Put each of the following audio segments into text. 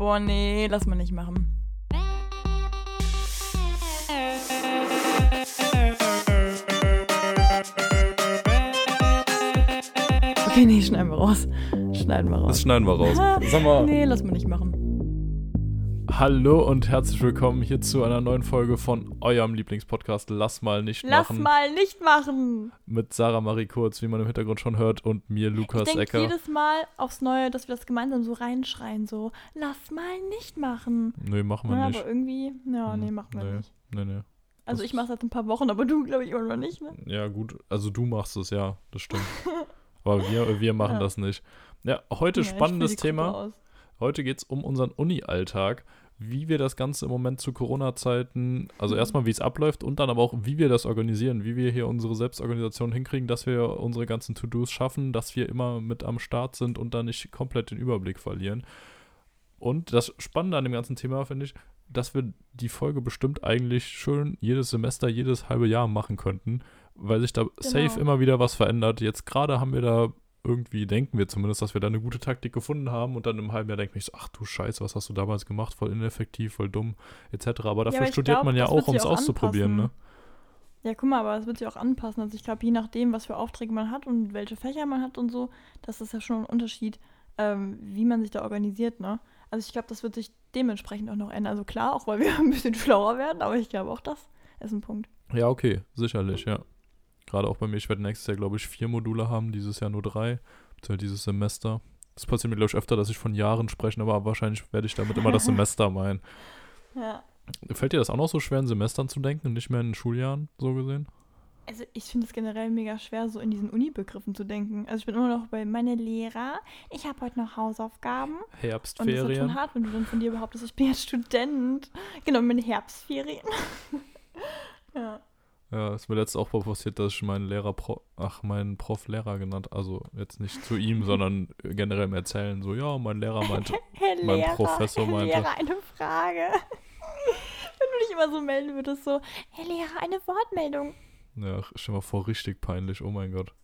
Boah, nee, lass mal nicht machen. Okay, nee, schneiden wir raus. Schneiden wir raus. Das schneiden wir raus. Sag mal. Nee, lass mal nicht machen. Hallo und herzlich willkommen hier zu einer neuen Folge von eurem Lieblingspodcast Lass mal nicht Lass machen. mal nicht machen. Mit Sarah Marie Kurz, wie man im Hintergrund schon hört, und mir Ich Lukas denke Ecker. jedes Mal aufs Neue, dass wir das gemeinsam so reinschreien, so, lass mal nicht machen. Nee, machen wir Ja, nicht. aber irgendwie, ja, nee, Hm, machen wir nee. nicht. Nee, nee. Also Das- ich mache seit ein paar Wochen, aber du, glaube ich, immer noch nicht, ne? Ja, gut. Also du machst es, ja, das stimmt. Aber wir, wir machen Ja. das nicht. Ja, heute Ja, ich spannendes Thema. Heute geht es um unseren Uni-Alltag, wie wir das Ganze im Moment zu Corona-Zeiten, also Mhm. erstmal wie es abläuft und dann aber auch, wie wir das organisieren, wie wir hier unsere Selbstorganisation hinkriegen, dass wir unsere ganzen To-Dos schaffen, dass wir immer mit am Start sind und dann nicht komplett den Überblick verlieren. Und das Spannende an dem ganzen Thema finde ich, dass wir die Folge bestimmt eigentlich schön jedes Semester, jedes halbe Jahr machen könnten, weil sich da safe Genau. immer wieder was verändert. Jetzt gerade haben wir da irgendwie, denken wir zumindest, dass wir da eine gute Taktik gefunden haben und dann im halben Jahr denke ich so, ach du Scheiße, was hast du damals gemacht, voll ineffektiv, voll dumm, etc. Aber dafür aber ich studiert glaub, man ja auch, um es auszuprobieren, ne? Ja, guck mal, aber es wird sich auch anpassen. Also ich glaube, je nachdem, was für Aufträge man hat und welche Fächer man hat und so, das ist ja schon ein Unterschied, ähm, wie man sich da organisiert, ne? Also ich glaube, das wird sich dementsprechend auch noch ändern. Also klar, auch weil wir ein bisschen schlauer werden, aber ich glaube auch das ist ein Punkt. Ja, okay, sicherlich, ja. Gerade auch bei mir, ich werde nächstes Jahr, glaube ich, vier Module haben, dieses Jahr nur drei, beziehungsweise dieses Semester. Das passiert mir, glaube ich, öfter, dass ich von Jahren spreche, aber wahrscheinlich werde ich damit immer das Semester meinen. Ja. Fällt dir das auch noch so schwer, in Semestern zu denken und nicht mehr in Schuljahren, so gesehen? Also ich finde es generell mega schwer, so in diesen Uni-Begriffen zu denken. Also ich bin immer noch bei meine Lehrer, ich habe heute noch Hausaufgaben. Und das ist halt Herbstferien. schon hart, wenn du dann von dir behauptest, ich bin jetzt Student. Genau, meine Herbstferien. ja. Ja, ist mir letztes auch mal passiert, dass ich meinen Lehrer, Pro, ach, meinen Prof Lehrer genannt, also jetzt nicht zu ihm, sondern generell im Erzählen, so, ja, mein Lehrer meinte, Herr Mein Lehrer, Professor Herr meinte- Lehrer, eine Frage. wenn du dich immer so melden würdest, so, Herr Lehrer, eine Wortmeldung. ja, stell mal vor, richtig peinlich, oh mein Gott.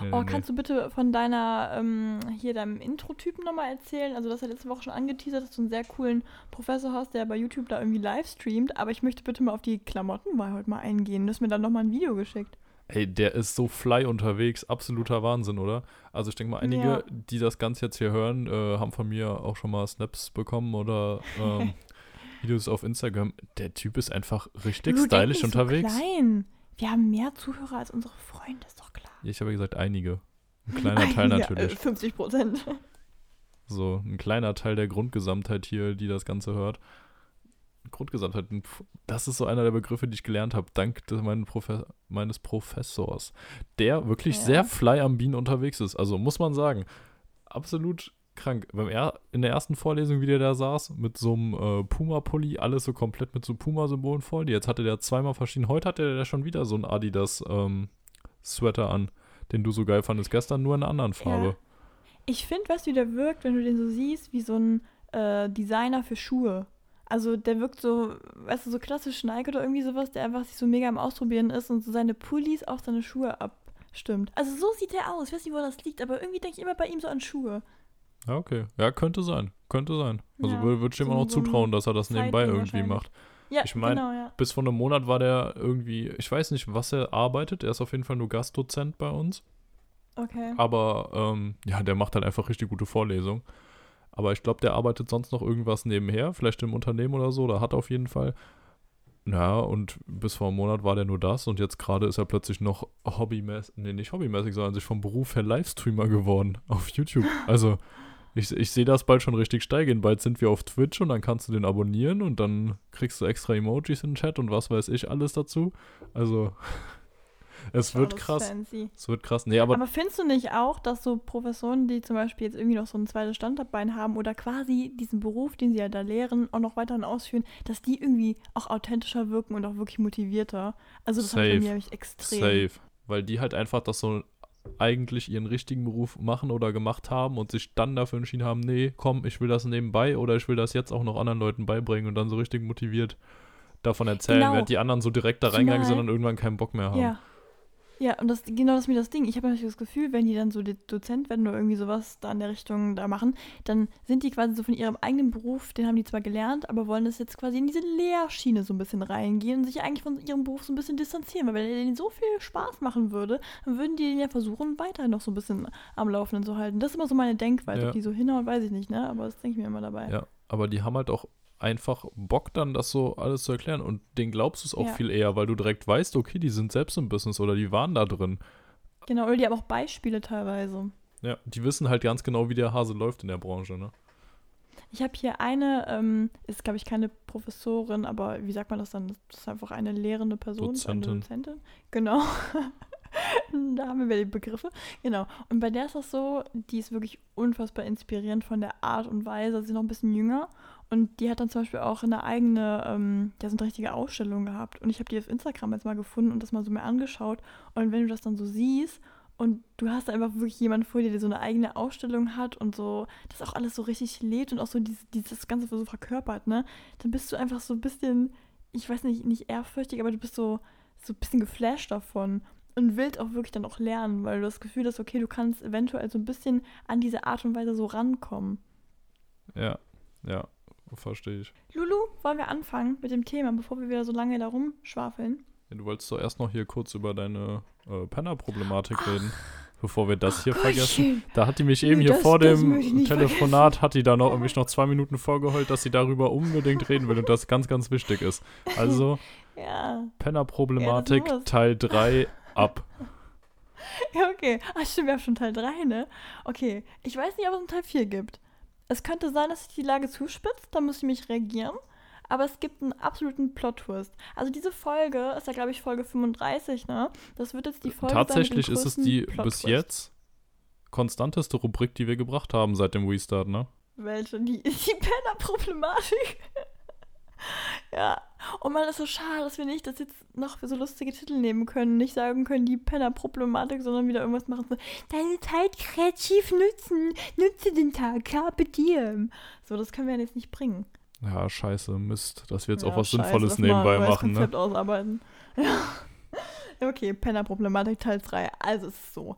Nee, Oh, nee, kannst du bitte von deiner, ähm, hier deinem Intro-Typen nochmal erzählen? Also, das hat letzte Woche schon angeteasert, dass du einen sehr coolen Professor hast, der bei YouTube da irgendwie live streamt. Aber ich möchte bitte mal auf die Klamottenwahl heute mal eingehen. Du hast mir dann nochmal ein Video geschickt. Ey, der ist so fly unterwegs, absoluter Wahnsinn, oder? Also ich denke mal, einige, Ja. die das Ganze jetzt hier hören, äh, haben von mir auch schon mal Snaps bekommen oder ähm, Videos auf Instagram. Der Typ ist einfach richtig Du, stylisch nicht so unterwegs. klein. Wir haben mehr Zuhörer als unsere Freunde, ist doch klar. ich habe ja gesagt, einige. Ein kleiner Teil Ja, natürlich. äh, 50 Prozent. So, ein kleiner Teil der Grundgesamtheit hier, die das Ganze hört. Grundgesamtheit, das ist so einer der Begriffe, die ich gelernt habe, dank des, Profe meines Professors, der wirklich Ja. sehr fly am Bienen unterwegs ist. Also muss man sagen, absolut krank. Beim er in der ersten Vorlesung, wie der da saß, mit so einem äh, Puma-Pulli, alles so komplett mit so Puma-Symbolen voll. Jetzt hatte der zweimal verschieden. Heute hatte der schon wieder so einen Adidas-Sweater an, den du so geil fandest gestern, nur in einer anderen Farbe. Ich finde, weißt du, wie der wirkt, wenn du den so siehst, wie so ein äh, Designer für Schuhe. Also der wirkt so, weißt du, so klassisch Nike oder irgendwie sowas, der einfach sich so mega am Ausprobieren ist und so seine Pullis auf seine Schuhe abstimmt. Also so sieht er aus. Ich weiß nicht, wo das liegt, aber irgendwie denke ich immer bei ihm so an Schuhe. Ja, okay. Ja, könnte sein. Könnte sein. Also Ja, würde würd ich ihm auch noch zutrauen, dass er das nebenbei irgendwie macht. Ja, Ich mein- genau, ja. Bis vor einem Monat war der irgendwie, ich weiß nicht, was er arbeitet. Er ist auf jeden Fall nur Gastdozent bei uns. Okay. Aber ähm, ja, der macht halt einfach richtig gute Vorlesungen. Aber ich glaube, der arbeitet sonst noch irgendwas nebenher, vielleicht im Unternehmen oder so, oder hat auf jeden Fall. Ja, und bis vor einem Monat war der nur das und jetzt gerade ist er plötzlich noch hobbymäßig, nee, nicht hobbymäßig, sondern sich vom Beruf her Livestreamer geworden auf YouTube. Also, ich, ich sehe das bald schon richtig steigen. Bald sind wir auf Twitch und dann kannst du den abonnieren und dann kriegst du extra Emojis in den Chat und was weiß ich alles dazu. Also, es wird krass. Fancy. Es wird krass. Nee, aber Aber, findest du nicht auch, dass so Professoren, die zum Beispiel jetzt irgendwie noch so ein zweites Standardbein haben oder quasi diesen Beruf, den sie ja da lehren, auch noch weiterhin ausführen, dass die irgendwie auch authentischer wirken und auch wirklich motivierter? Also das habe ich bei Safe. mir extrem. Safe. Weil die halt einfach das so eigentlich ihren richtigen Beruf machen oder gemacht haben und sich dann dafür entschieden haben, nee, komm, ich will das nebenbei oder ich will das jetzt auch noch anderen Leuten beibringen und dann so richtig motiviert davon erzählen, Genau. während die anderen so direkt da reingegangen sind und irgendwann keinen Bock mehr haben. Ja. Ja, und das, genau das ist mir das Ding. Ich habe natürlich das Gefühl, wenn die dann so Dozent werden oder irgendwie sowas da in der Richtung da machen, dann sind die quasi so von ihrem eigenen Beruf, den haben die zwar gelernt, aber wollen das jetzt quasi in diese Lehrschiene so ein bisschen reingehen und sich eigentlich von ihrem Beruf so ein bisschen distanzieren. Weil wenn denen so viel Spaß machen würde, dann würden die den ja versuchen, weiterhin noch so ein bisschen am Laufenden zu halten. Das ist immer so meine Denkweise. Ja. Ob die so hinhauen, weiß ich nicht, ne? Aber das denke ich mir immer dabei. Ja, aber die haben halt auch einfach Bock dann, das so alles zu erklären. Und denen glaubst du es auch Ja. viel eher, weil du direkt weißt, okay, die sind selbst im Business oder die waren da drin. Genau, oder die haben auch Beispiele teilweise. Ja, die wissen halt ganz genau, wie der Hase läuft in der Branche, ne? Ich habe hier eine, ähm, ist glaube ich keine Professorin, aber wie sagt man das dann? Das ist einfach eine lehrende Person, Dozentin. eine Dozentin. Genau. da haben wir die Begriffe. Genau. Und bei der ist das so, die ist wirklich unfassbar inspirierend von der Art und Weise. Sie ist noch ein bisschen jünger und die hat dann zum Beispiel auch eine eigene, ähm, ja, so eine richtige Ausstellung gehabt. Und ich habe die auf Instagram jetzt mal gefunden und das mal so mir angeschaut. Und wenn du das dann so siehst und du hast einfach wirklich jemanden vor dir, der so eine eigene Ausstellung hat und so, das auch alles so richtig lebt und auch so dieses, dieses Ganze so verkörpert, ne? Dann bist du einfach so ein bisschen, ich weiß nicht, nicht ehrfürchtig, aber du bist so, so ein bisschen geflasht davon und willst auch wirklich dann auch lernen, weil du das Gefühl hast, okay, du kannst eventuell so ein bisschen an diese Art und Weise so rankommen. Ja, ja, verstehe ich. Lulu, wollen wir anfangen mit dem Thema, bevor wir wieder so lange da rumschwafeln? Ja, du wolltest doch erst noch hier kurz über deine äh, Penner-Problematik reden, bevor wir das hier vergessen. Gottchen. Da hat die mich eben Nee, hier das- vor das dem Telefonat, hat die da noch mich noch zwei Minuten vorgeheult, dass sie darüber unbedingt reden will und das ganz, ganz wichtig ist. Also, Ja. Penner-Problematik Ja, Teil 3 ab. Ja, okay. Ach, stimmt, wir haben schon Teil 3, ne? Okay. Ich weiß nicht, ob es einen Teil 4 gibt. Es könnte sein, dass sich die Lage zuspitzt, da muss ich mich reagieren. Aber es gibt einen absoluten Plot-Twist. Also diese Folge ist ja, glaube ich, Folge 35, ne? Das wird jetzt die Folge Tatsächlich sein mit dem ist es die bis jetzt konstanteste Rubrik, die wir gebracht haben seit dem Restart, ne? Welche? Die, die Penner-Problematik. ja. Und man ist so schade, dass wir nicht das jetzt noch für so lustige Titel nehmen können. Nicht sagen können, die Penner-Problematik, sondern wieder irgendwas machen. So, deine Zeit kreativ nutzen. Nutze den Tag. Carpe diem. So, das können wir ja jetzt nicht bringen. Ja, scheiße, Mist, dass wir jetzt ja, auch was scheiße, Sinnvolles nebenbei machen, ne? Konzept ausarbeiten. Ja. Okay, Penner-Problematik Teil 3. Also es ist so.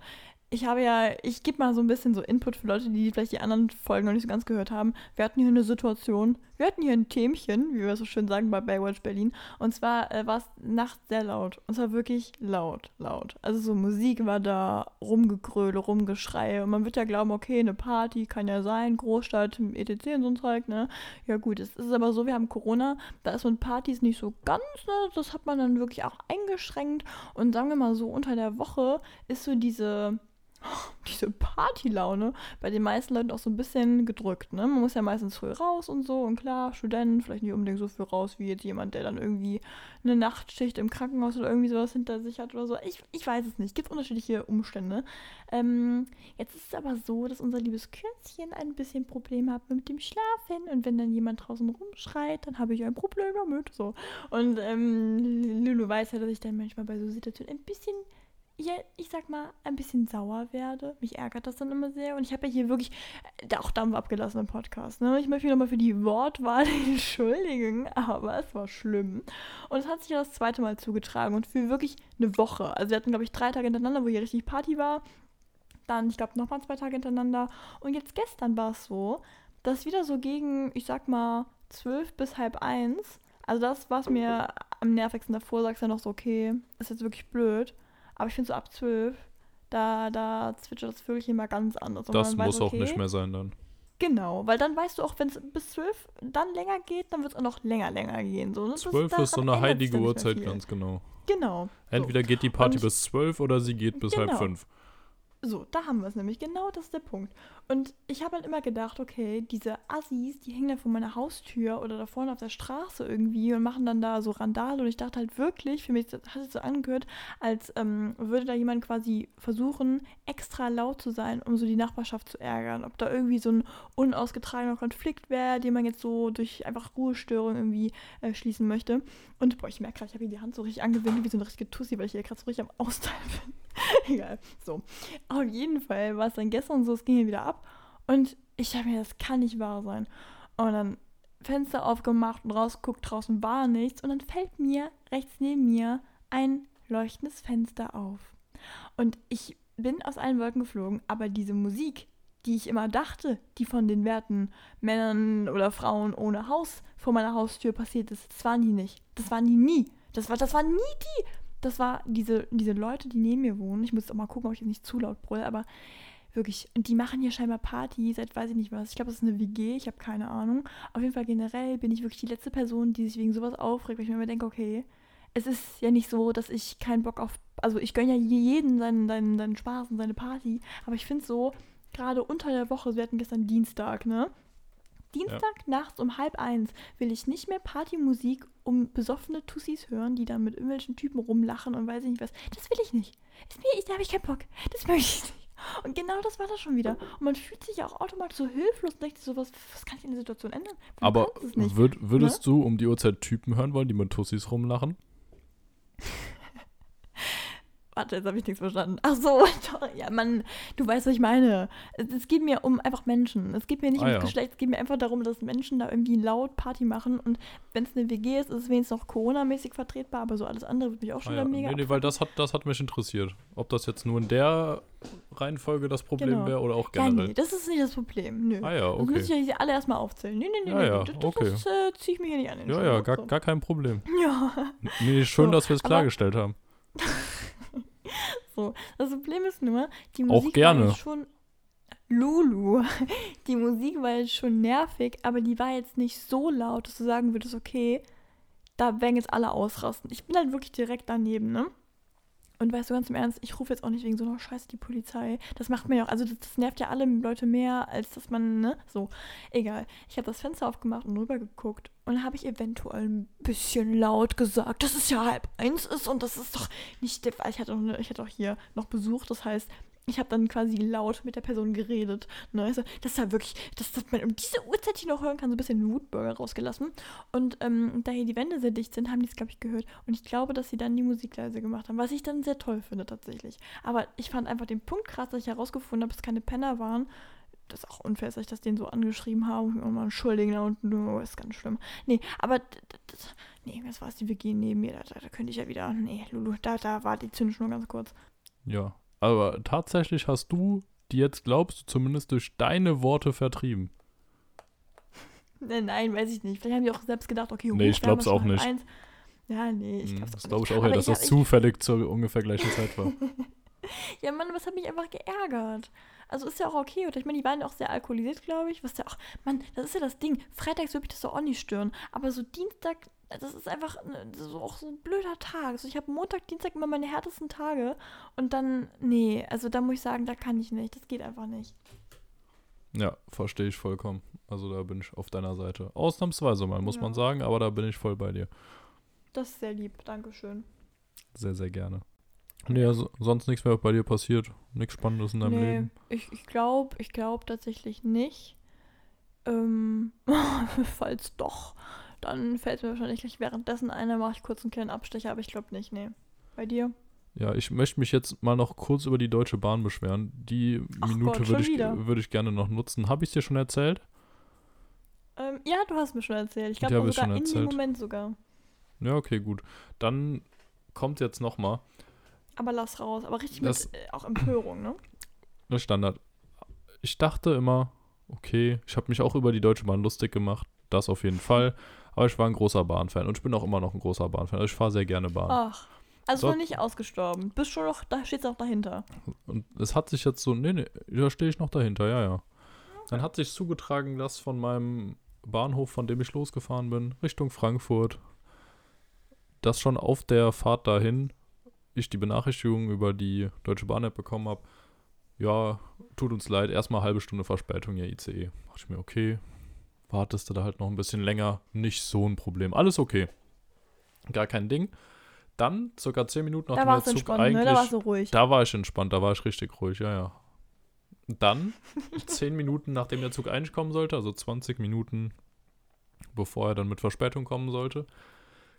Ich habe ja, ich gebe mal so ein bisschen so Input für Leute, die vielleicht die anderen Folgen noch nicht so ganz gehört haben. Wir hatten hier eine Situation, wir hatten hier ein Themchen, wie wir so schön sagen bei Baywatch Berlin. Und zwar äh, war es nachts sehr laut. Und zwar wirklich laut, laut. Also so Musik war da, Rumgegröle, Rumgeschreie. Und man wird ja glauben, okay, eine Party kann ja sein, Großstadt, etc. und so ein Zeug, ne? Ja gut, es ist aber so, wir haben Corona, da ist mit Partys nicht so ganz, ne? Das hat man dann wirklich auch eingeschränkt. Und sagen wir mal so, unter der Woche ist so diese, diese Partylaune bei den meisten Leuten auch so ein bisschen gedrückt, ne? Man muss ja meistens früh raus und so. Und klar, Studenten vielleicht nicht unbedingt so früh raus wie jetzt jemand, der dann irgendwie eine Nachtschicht im Krankenhaus oder irgendwie sowas hinter sich hat oder so. Ich, ich weiß es nicht. Gibt unterschiedliche Umstände. Ähm, jetzt ist es aber so, dass unser liebes Kürzchen ein bisschen Probleme hat mit dem Schlafen. Und wenn dann jemand draußen rumschreit, dann habe ich ein Problem damit. So. Und ähm, Lulu weiß ja, dass ich dann manchmal bei so Situationen ein bisschen ja, ich sag mal, ein bisschen sauer werde. Mich ärgert das dann immer sehr. Und ich habe ja hier wirklich äh, auch Dampf abgelassen im Podcast. Ne? Ich möchte mich nochmal für die Wortwahl entschuldigen, aber es war schlimm. Und es hat sich ja das zweite Mal zugetragen und für wirklich eine Woche. Also wir hatten, glaube ich, drei Tage hintereinander, wo hier richtig Party war. Dann, ich glaube, nochmal zwei Tage hintereinander. Und jetzt gestern war es so, dass wieder so gegen, ich sag mal, zwölf bis halb eins. Also das, was mir am nervigsten davor, sagst ja noch so, okay, ist jetzt wirklich blöd. Aber ich finde so ab 12, da, da zwitschert das Vögelchen mal ganz anders. Und Das muss weiß, auch okay, nicht mehr sein dann. Genau, weil dann weißt du auch, wenn es bis 12 dann länger geht, dann wird es auch noch länger, länger gehen. So, das, 12 ist so eine heilige Uhrzeit, ganz genau. Genau. Entweder geht die Party Und- bis 12 oder sie geht bis halb Genau. 5. So, da haben wir es nämlich. Genau das ist der Punkt. Und ich habe halt immer gedacht, okay, diese Assis, die hängen da vor meiner Haustür oder da vorne auf der Straße irgendwie und machen dann da so Randale. Und ich dachte halt wirklich, für mich hat es so angehört, als ähm, würde da jemand quasi versuchen, extra laut zu sein, um so die Nachbarschaft zu ärgern. Ob da irgendwie so ein unausgetragener Konflikt wäre, den man jetzt so durch einfach Ruhestörung irgendwie äh, schließen möchte. Und boah, ich merke gerade, ich habe hier die Hand so richtig angewindet wie so eine richtige Tussi, weil ich hier gerade so richtig am Austeilen bin. Egal. So. Auf jeden Fall war es dann gestern so, es ging hier wieder ab. Und ich habe mir, das kann nicht wahr sein. Und dann Fenster aufgemacht und rausguckt, draußen war nichts. Und dann fällt mir rechts neben mir ein leuchtendes Fenster auf. Und ich bin aus allen Wolken geflogen, aber diese Musik, die ich immer dachte, die von den werten Männern oder Frauen ohne Haus vor meiner Haustür passiert ist, das waren die nicht. Das waren die nie. Das war, das waren nie die. Das war diese, diese Leute, die neben mir wohnen. Ich muss auch mal gucken, ob ich jetzt nicht zu laut brülle, aber wirklich, und die machen hier scheinbar Party seit weiß ich nicht was. Ich glaube, das ist eine WG, ich habe keine Ahnung. Auf jeden Fall generell bin ich wirklich die letzte Person, die sich wegen sowas aufregt, weil ich mir immer denke, okay, es ist ja nicht so, dass ich keinen Bock auf, also ich gönne ja jeden seinen, seinen, seinen Spaß und seine Party, aber ich finde so, gerade unter der Woche, wir hatten gestern Dienstag, ne? Dienstag ja. nachts um halb eins will ich nicht mehr Partymusik um besoffene Tussis hören, die dann mit irgendwelchen Typen rumlachen und weiß ich nicht was. Das will ich nicht. Ist mir, da habe ich keinen Bock. Das möchte ich nicht. Und genau das war das schon wieder. Und man fühlt sich auch automatisch so hilflos und denkt so, was, was kann ich in der Situation ändern? Du Aber würd, würdest ne? du um die Uhrzeit Typen hören wollen, die mit Tussis rumlachen? Warte, jetzt habe ich nichts verstanden. Ach so, ja, Mann, du weißt, was ich meine. Es, geht mir um einfach Menschen. Es geht mir nicht ah, ums ja. Geschlecht, es geht mir einfach darum, dass Menschen da irgendwie laut Party machen. Und wenn es eine WG ist, ist es wenigstens noch Corona-mäßig vertretbar, aber so alles andere würde mich auch schon ah, ja. mega. Nee, nee, weil das hat, das hat mich interessiert. Ob das jetzt nur in der Reihenfolge das Problem genau. wäre oder auch generell. Ja, nee, das ist nicht das Problem. Nö. Ah ja, okay. Das müssen ja alle erstmal aufzählen. Nee, nee, nee, ja, ja, das, okay. das äh, ziehe ich mir hier nicht an. ja, ja, gar, so. gar kein Problem. Ja. Nee, schön, so, dass wir es klargestellt haben. so. Das Problem ist nur, die Musik Auch gerne. war schon. Lulu. Die Musik war jetzt schon nervig, aber die war jetzt nicht so laut, dass du sagen würdest, okay, da werden jetzt alle ausrasten. Ich bin halt wirklich direkt daneben, ne? Und weißt du ganz im Ernst, ich rufe jetzt auch nicht wegen so einer Scheiße die Polizei. Das macht mir ja auch, also das, das, nervt ja alle Leute mehr, als dass man, ne? So, egal. Ich habe das Fenster aufgemacht und rübergeguckt und habe ich eventuell ein bisschen laut gesagt, dass es ja halb eins ist und das ist doch nicht, ich hatte auch, ich hatte auch hier noch Besuch, das heißt, ich habe dann quasi laut mit der Person geredet. Ne? Also, das ja wirklich, dass, dass man um diese Uhrzeit hier noch hören kann, so ein bisschen Wutburger rausgelassen. Und ähm, da hier die Wände sehr dicht sind, haben die es, glaube ich, gehört. Und ich glaube, dass sie dann die Musik leise gemacht haben, was ich dann sehr toll finde tatsächlich. Aber ich fand einfach den Punkt krass, dass ich herausgefunden habe, dass es keine Penner waren. Das ist auch unfair, dass ich das denen so angeschrieben habe. Und mal entschuldigen, da unten, oh, ist ganz schlimm. Nee, aber das, nee, das war es die WG neben mir. Da, da, da könnte ich ja wieder. Nee, Lulu, da, da war die Zündschnur ganz kurz. Ja, aber tatsächlich hast du die jetzt, glaubst du, zumindest durch deine Worte vertrieben. Nein, weiß ich nicht. Vielleicht haben die auch selbst gedacht, okay, nee, ich glaub's auch nicht. Eins. Ja, nee, ich hm, glaub's auch Das glaube ich auch, ja, dass das zufällig zur ungefähr gleichen Zeit war. ja, Mann, was hat mich einfach geärgert. Also ist ja auch okay. Oder ich meine, die waren ja auch sehr alkoholisiert, glaube ich. Was ja auch, Mann, das ist ja das Ding. Freitags würde mich das doch auch nicht stören. Aber so Dienstag, das ist einfach so, auch so ein blöder Tag. Also ich habe Montag, Dienstag immer meine härtesten Tage. Und dann, nee, also da muss ich sagen, da kann ich nicht. Das geht einfach nicht. Ja, verstehe ich vollkommen. Also da bin ich auf deiner Seite. Ausnahmsweise mal, muss ja. man sagen, aber da bin ich voll bei dir. Das ist sehr lieb, Dankeschön. Sehr, sehr gerne. Nee, also sonst nichts mehr bei dir passiert. Nichts Spannendes in deinem nee, Leben. Ich, ich glaube, ich glaube tatsächlich nicht. Ähm, falls doch, dann fällt mir wahrscheinlich gleich währenddessen einer, mache ich kurz einen kleinen Abstecher, aber ich glaube nicht, nee. Bei dir? Ja, ich möchte mich jetzt mal noch kurz über die Deutsche Bahn beschweren. Die Ach Minute würde ich, würd ich gerne noch nutzen. Habe ich es dir schon erzählt? Ähm, ja, du hast mir schon erzählt. Ich glaube sogar in dem Moment sogar. Ja, okay, gut. Dann kommt jetzt noch mal aber lass raus. Aber richtig das, mit äh, auch Empörung, ne? Das Standard. Ich dachte immer, okay, ich habe mich auch über die Deutsche Bahn lustig gemacht. Das auf jeden Fall. Aber ich war ein großer Bahnfan und ich bin auch immer noch ein großer Bahnfan. Also ich fahre sehr gerne Bahn. Ach. Also so, noch nicht ausgestorben. Bist schon noch, da steht es auch dahinter. Und es hat sich jetzt so, nee, nee, da stehe ich noch dahinter, ja, ja. Dann hat sich zugetragen, dass von meinem Bahnhof, von dem ich losgefahren bin, Richtung Frankfurt, dass schon auf der Fahrt dahin ich die Benachrichtigung über die Deutsche Bahn-App bekommen habe, ja, tut uns leid, erstmal halbe Stunde Verspätung, ja, ICE. Dachte ich mir, okay, wartest du da halt noch ein bisschen länger, nicht so ein Problem. Alles okay. Gar kein Ding. Dann, circa zehn Minuten nachdem der Zug eigentlich... Ne? Da warst du ruhig. Da war ich entspannt, da war ich richtig ruhig, ja, ja. Dann, zehn Minuten nachdem der Zug eigentlich kommen sollte, also 20 Minuten bevor er dann mit Verspätung kommen sollte,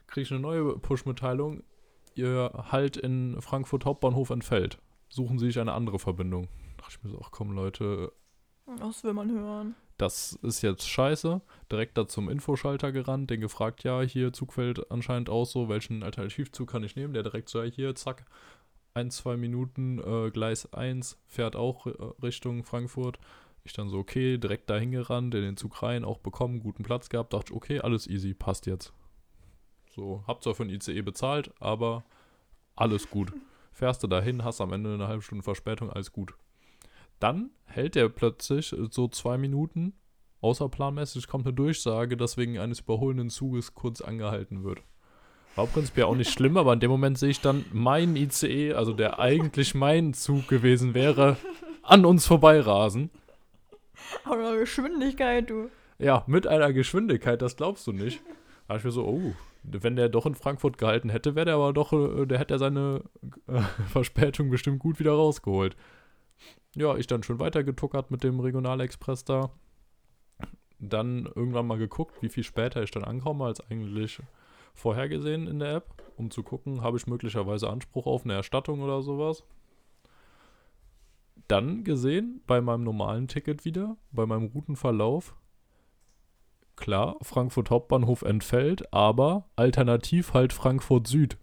kriege ich eine neue Push-Mitteilung ihr Halt in Frankfurt Hauptbahnhof entfällt. Suchen Sie sich eine andere Verbindung. Da dachte ich mir so, ach komm, Leute. Das will man hören. Das ist jetzt scheiße. Direkt da zum Infoschalter gerannt, den gefragt, ja, hier Zug fällt anscheinend aus so, welchen Alternativzug kann ich nehmen? Der direkt so, ja, hier, zack, ein, zwei Minuten, äh, Gleis 1, fährt auch äh, Richtung Frankfurt. Ich dann so, okay, direkt dahin gerannt, in den Zug rein, auch bekommen, guten Platz gehabt, dachte okay, alles easy, passt jetzt. So, hab zwar für ein ICE bezahlt, aber alles gut. Fährst du dahin, hast am Ende eine halbe Stunde Verspätung, alles gut. Dann hält er plötzlich so zwei Minuten, außerplanmäßig kommt eine Durchsage, dass wegen eines überholenden Zuges kurz angehalten wird. War prinzipiell auch nicht schlimm, aber in dem Moment sehe ich dann mein ICE, also der eigentlich mein Zug gewesen wäre, an uns vorbeirasen. Aber Geschwindigkeit, du. Ja, mit einer Geschwindigkeit, das glaubst du nicht. Da ich mir so, oh, wenn der doch in Frankfurt gehalten hätte, wäre der aber doch, äh, der hätte seine äh, Verspätung bestimmt gut wieder rausgeholt. Ja, ich dann schon weitergetuckert mit dem Regionalexpress da. Dann irgendwann mal geguckt, wie viel später ich dann ankomme als eigentlich vorhergesehen in der App, um zu gucken, habe ich möglicherweise Anspruch auf eine Erstattung oder sowas. Dann gesehen bei meinem normalen Ticket wieder, bei meinem Routenverlauf, klar, Frankfurt Hauptbahnhof entfällt, aber alternativ halt Frankfurt Süd.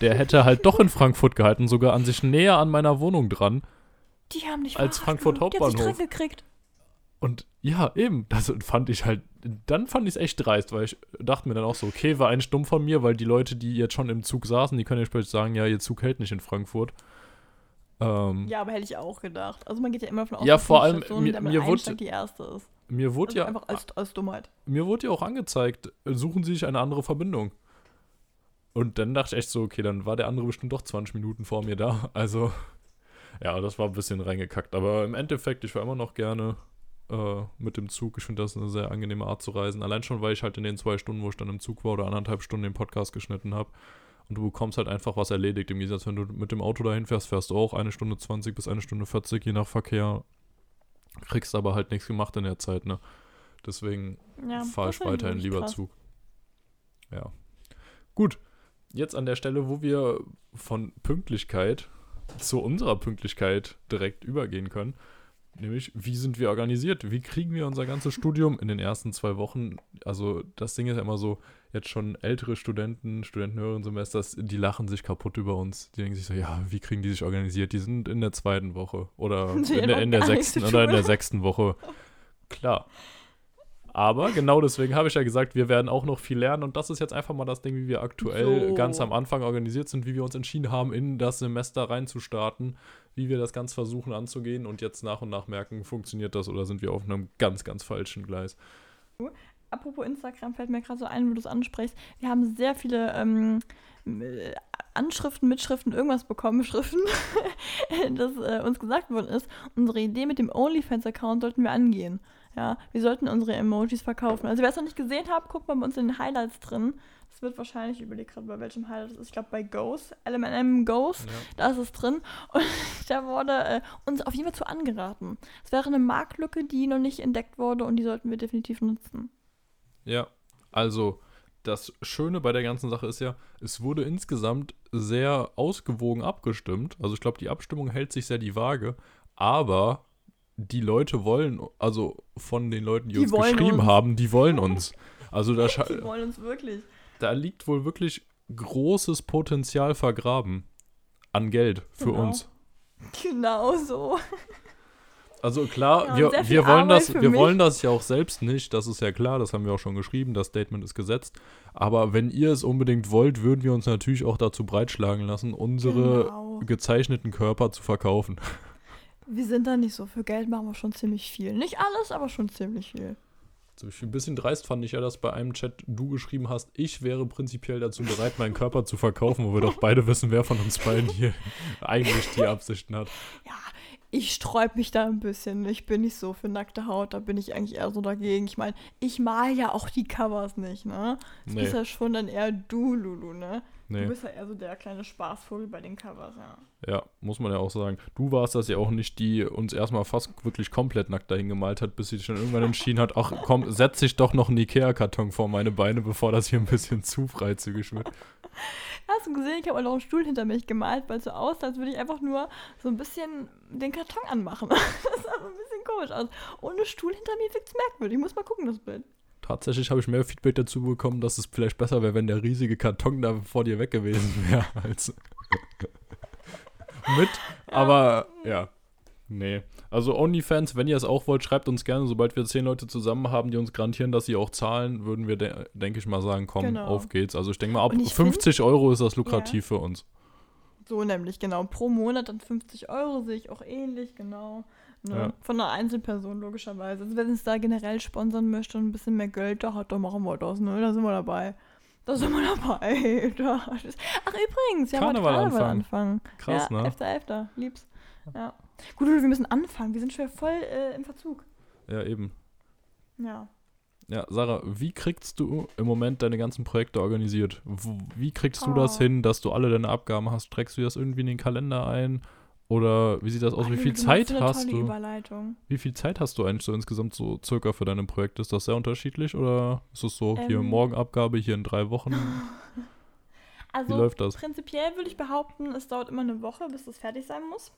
Der hätte halt doch in Frankfurt gehalten, sogar an sich näher an meiner Wohnung dran. Die haben nicht als Frankfurt Hauptbahnhof. Die gekriegt. Und ja, eben, das fand ich halt, dann fand ich es echt dreist, weil ich dachte mir dann auch so, okay, war ein Stumm von mir, weil die Leute, die jetzt schon im Zug saßen, die können ja später sagen, ja, ihr Zug hält nicht in Frankfurt. Ähm, ja, aber hätte ich auch gedacht. Also man geht ja immer von aus, ja, vor allem Station, mir, mir wurde die erste ist. Mir wurde also ja einfach als, als Dummheit. Mir wurde ja auch angezeigt, suchen Sie sich eine andere Verbindung. Und dann dachte ich echt so, okay, dann war der andere bestimmt doch 20 Minuten vor mir da. Also ja, das war ein bisschen reingekackt, aber im Endeffekt, ich war immer noch gerne äh, mit dem Zug. Ich finde das eine sehr angenehme Art zu reisen. Allein schon, weil ich halt in den zwei Stunden, wo ich dann im Zug war oder anderthalb Stunden den Podcast geschnitten habe. Und du bekommst halt einfach was erledigt. Im Gegensatz, wenn du mit dem Auto dahin fährst, fährst du auch eine Stunde 20 bis eine Stunde 40, je nach Verkehr. Kriegst aber halt nichts gemacht in der Zeit, ne? Deswegen ja, fahre ich weiterhin lieber krass. Zug. Ja. Gut. Jetzt an der Stelle, wo wir von Pünktlichkeit zu unserer Pünktlichkeit direkt übergehen können. Nämlich, wie sind wir organisiert? Wie kriegen wir unser ganzes Studium in den ersten zwei Wochen? Also, das Ding ist ja immer so, jetzt schon ältere Studenten, Studenten höheren Semesters, die lachen sich kaputt über uns. Die denken sich so, ja, wie kriegen die sich organisiert? Die sind in der zweiten Woche oder in der, in der sechsten oder in der sechsten Woche. Klar. Aber genau deswegen habe ich ja gesagt, wir werden auch noch viel lernen und das ist jetzt einfach mal das Ding, wie wir aktuell so. ganz am Anfang organisiert sind, wie wir uns entschieden haben, in das Semester reinzustarten wie wir das ganz versuchen anzugehen und jetzt nach und nach merken, funktioniert das oder sind wir auf einem ganz, ganz falschen Gleis. Apropos Instagram fällt mir gerade so ein, wo du es ansprichst. Wir haben sehr viele ähm, Anschriften, Mitschriften, irgendwas bekommen, Schriften, dass äh, uns gesagt worden ist, unsere Idee mit dem OnlyFans-Account sollten wir angehen. Ja, wir sollten unsere Emojis verkaufen. Also wer es noch nicht gesehen hat, guckt mal bei uns in den Highlights drin. Es wird wahrscheinlich, ich überlege gerade, bei welchem Highlight das ist. Ich glaube bei Ghost, LMNM Ghost, ja. da ist es drin. Und da wurde äh, uns auf jeden Fall zu angeraten. Es wäre eine Marktlücke, die noch nicht entdeckt wurde und die sollten wir definitiv nutzen. Ja, also das Schöne bei der ganzen Sache ist ja, es wurde insgesamt sehr ausgewogen abgestimmt. Also ich glaube, die Abstimmung hält sich sehr die Waage, aber die Leute wollen, also von den Leuten, die, die uns geschrieben uns. haben, die wollen uns. Also da die wollen uns wirklich. Da liegt wohl wirklich großes Potenzial vergraben an Geld für genau. uns. Genau so. Also klar, ja, wir, wir, wollen das, wir wollen das ja auch selbst nicht, das ist ja klar, das haben wir auch schon geschrieben, das Statement ist gesetzt. Aber wenn ihr es unbedingt wollt, würden wir uns natürlich auch dazu breitschlagen lassen, unsere genau. gezeichneten Körper zu verkaufen. Wir sind da nicht so. Für Geld machen wir schon ziemlich viel. Nicht alles, aber schon ziemlich viel. Ein bisschen dreist fand ich ja, dass bei einem Chat du geschrieben hast, ich wäre prinzipiell dazu bereit, meinen Körper zu verkaufen, wo wir doch beide wissen, wer von uns beiden hier eigentlich die Absichten hat. Ja, ich sträub mich da ein bisschen. Ich bin nicht so für nackte Haut, da bin ich eigentlich eher so dagegen. Ich meine, ich mal ja auch die Covers nicht, ne? Das nee. bist ja schon dann eher du, Lulu, ne? Nee. Du bist ja eher so der kleine Spaßvogel bei den Covers, ja. Ja, muss man ja auch sagen. Du warst das ja auch nicht, die uns erstmal fast wirklich komplett nackt dahin gemalt hat, bis sie schon irgendwann entschieden hat, ach komm, setz ich doch noch einen Ikea-Karton vor meine Beine, bevor das hier ein bisschen zu freizügig wird. Hast du gesehen, ich habe auch noch einen Stuhl hinter mich gemalt, weil es so aussah, als würde ich einfach nur so ein bisschen den Karton anmachen. das sah so ein bisschen komisch aus. Ohne Stuhl hinter mir wirkt es merkwürdig. Ich muss mal gucken, das Bild. Tatsächlich habe ich mehr Feedback dazu bekommen, dass es vielleicht besser wäre, wenn der riesige Karton da vor dir weg gewesen wäre, als mit, aber ja. Nee. Also OnlyFans, wenn ihr es auch wollt, schreibt uns gerne. Sobald wir zehn Leute zusammen haben, die uns garantieren, dass sie auch zahlen, würden wir, de denke ich mal, sagen, komm, Genau. auf geht's. Also ich denke mal, ab Und ich 50 Euro ist das lukrativ für uns. So nämlich, genau. Pro Monat dann 50 Euro sehe ich auch ähnlich, genau. Ne? Ja. Von einer Einzelperson, logischerweise. Also wenn es da generell sponsern möchte und ein bisschen mehr Geld da hat, dann machen wir das, ne? Da sind wir dabei. Da sind wir dabei. Da. Ach, übrigens, wir haben heute Karneval Karneval anfangen. Krass, ja, ne? 11.11. Lieb's. Ja. Gut, wir müssen anfangen. Wir sind schon voll äh, im Verzug. Ja, eben. Ja. Ja, Sarah, wie kriegst du im Moment deine ganzen Projekte organisiert? Wie kriegst du das Oh. hin, dass du alle deine Abgaben hast? Trägst du das irgendwie in den Kalender ein? Oder wie sieht das aus? Wie viel Zeit hast du? Wie viel Zeit hast du eigentlich so insgesamt so circa für deine Projekte? Ist das sehr unterschiedlich oder ist es so, hier Ähm. morgen Abgabe, hier in drei Wochen? Wie Also, läuft das? Prinzipiell würde ich behaupten, es dauert immer eine Woche, bis das fertig sein muss.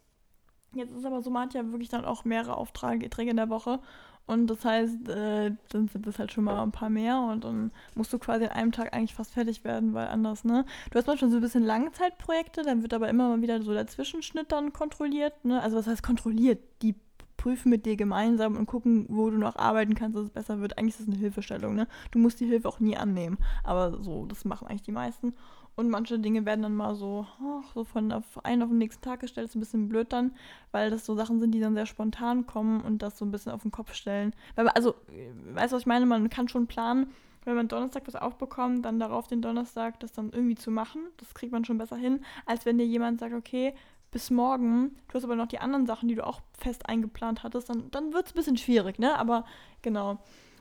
Jetzt ist aber so, man hat ja wirklich dann auch mehrere Aufträge in der Woche. Und das heißt, äh, dann sind das halt schon mal ein paar mehr und dann musst du quasi an einem Tag eigentlich fast fertig werden, weil anders, ne? Du hast manchmal so ein bisschen Langzeitprojekte, dann wird aber immer mal wieder so der Zwischenschnitt dann kontrolliert, ne? Also was heißt kontrolliert? Die prüfen mit dir gemeinsam und gucken, wo du noch arbeiten kannst, dass es besser wird. Eigentlich ist es eine Hilfestellung, ne? Du musst die Hilfe auch nie annehmen. Aber so, das machen eigentlich die meisten. Und manche Dinge werden dann mal so, ach, so von auf einen auf den nächsten Tag gestellt. ist ein bisschen blöd dann, weil das so Sachen sind, die dann sehr spontan kommen und das so ein bisschen auf den Kopf stellen. Weil also, äh, weißt du, was ich meine? Man kann schon planen, wenn man Donnerstag was aufbekommt, dann darauf den Donnerstag das dann irgendwie zu machen. Das kriegt man schon besser hin, als wenn dir jemand sagt, okay, bis morgen, du hast aber noch die anderen Sachen, die du auch fest eingeplant hattest, dann, dann wird es ein bisschen schwierig, ne? Aber genau.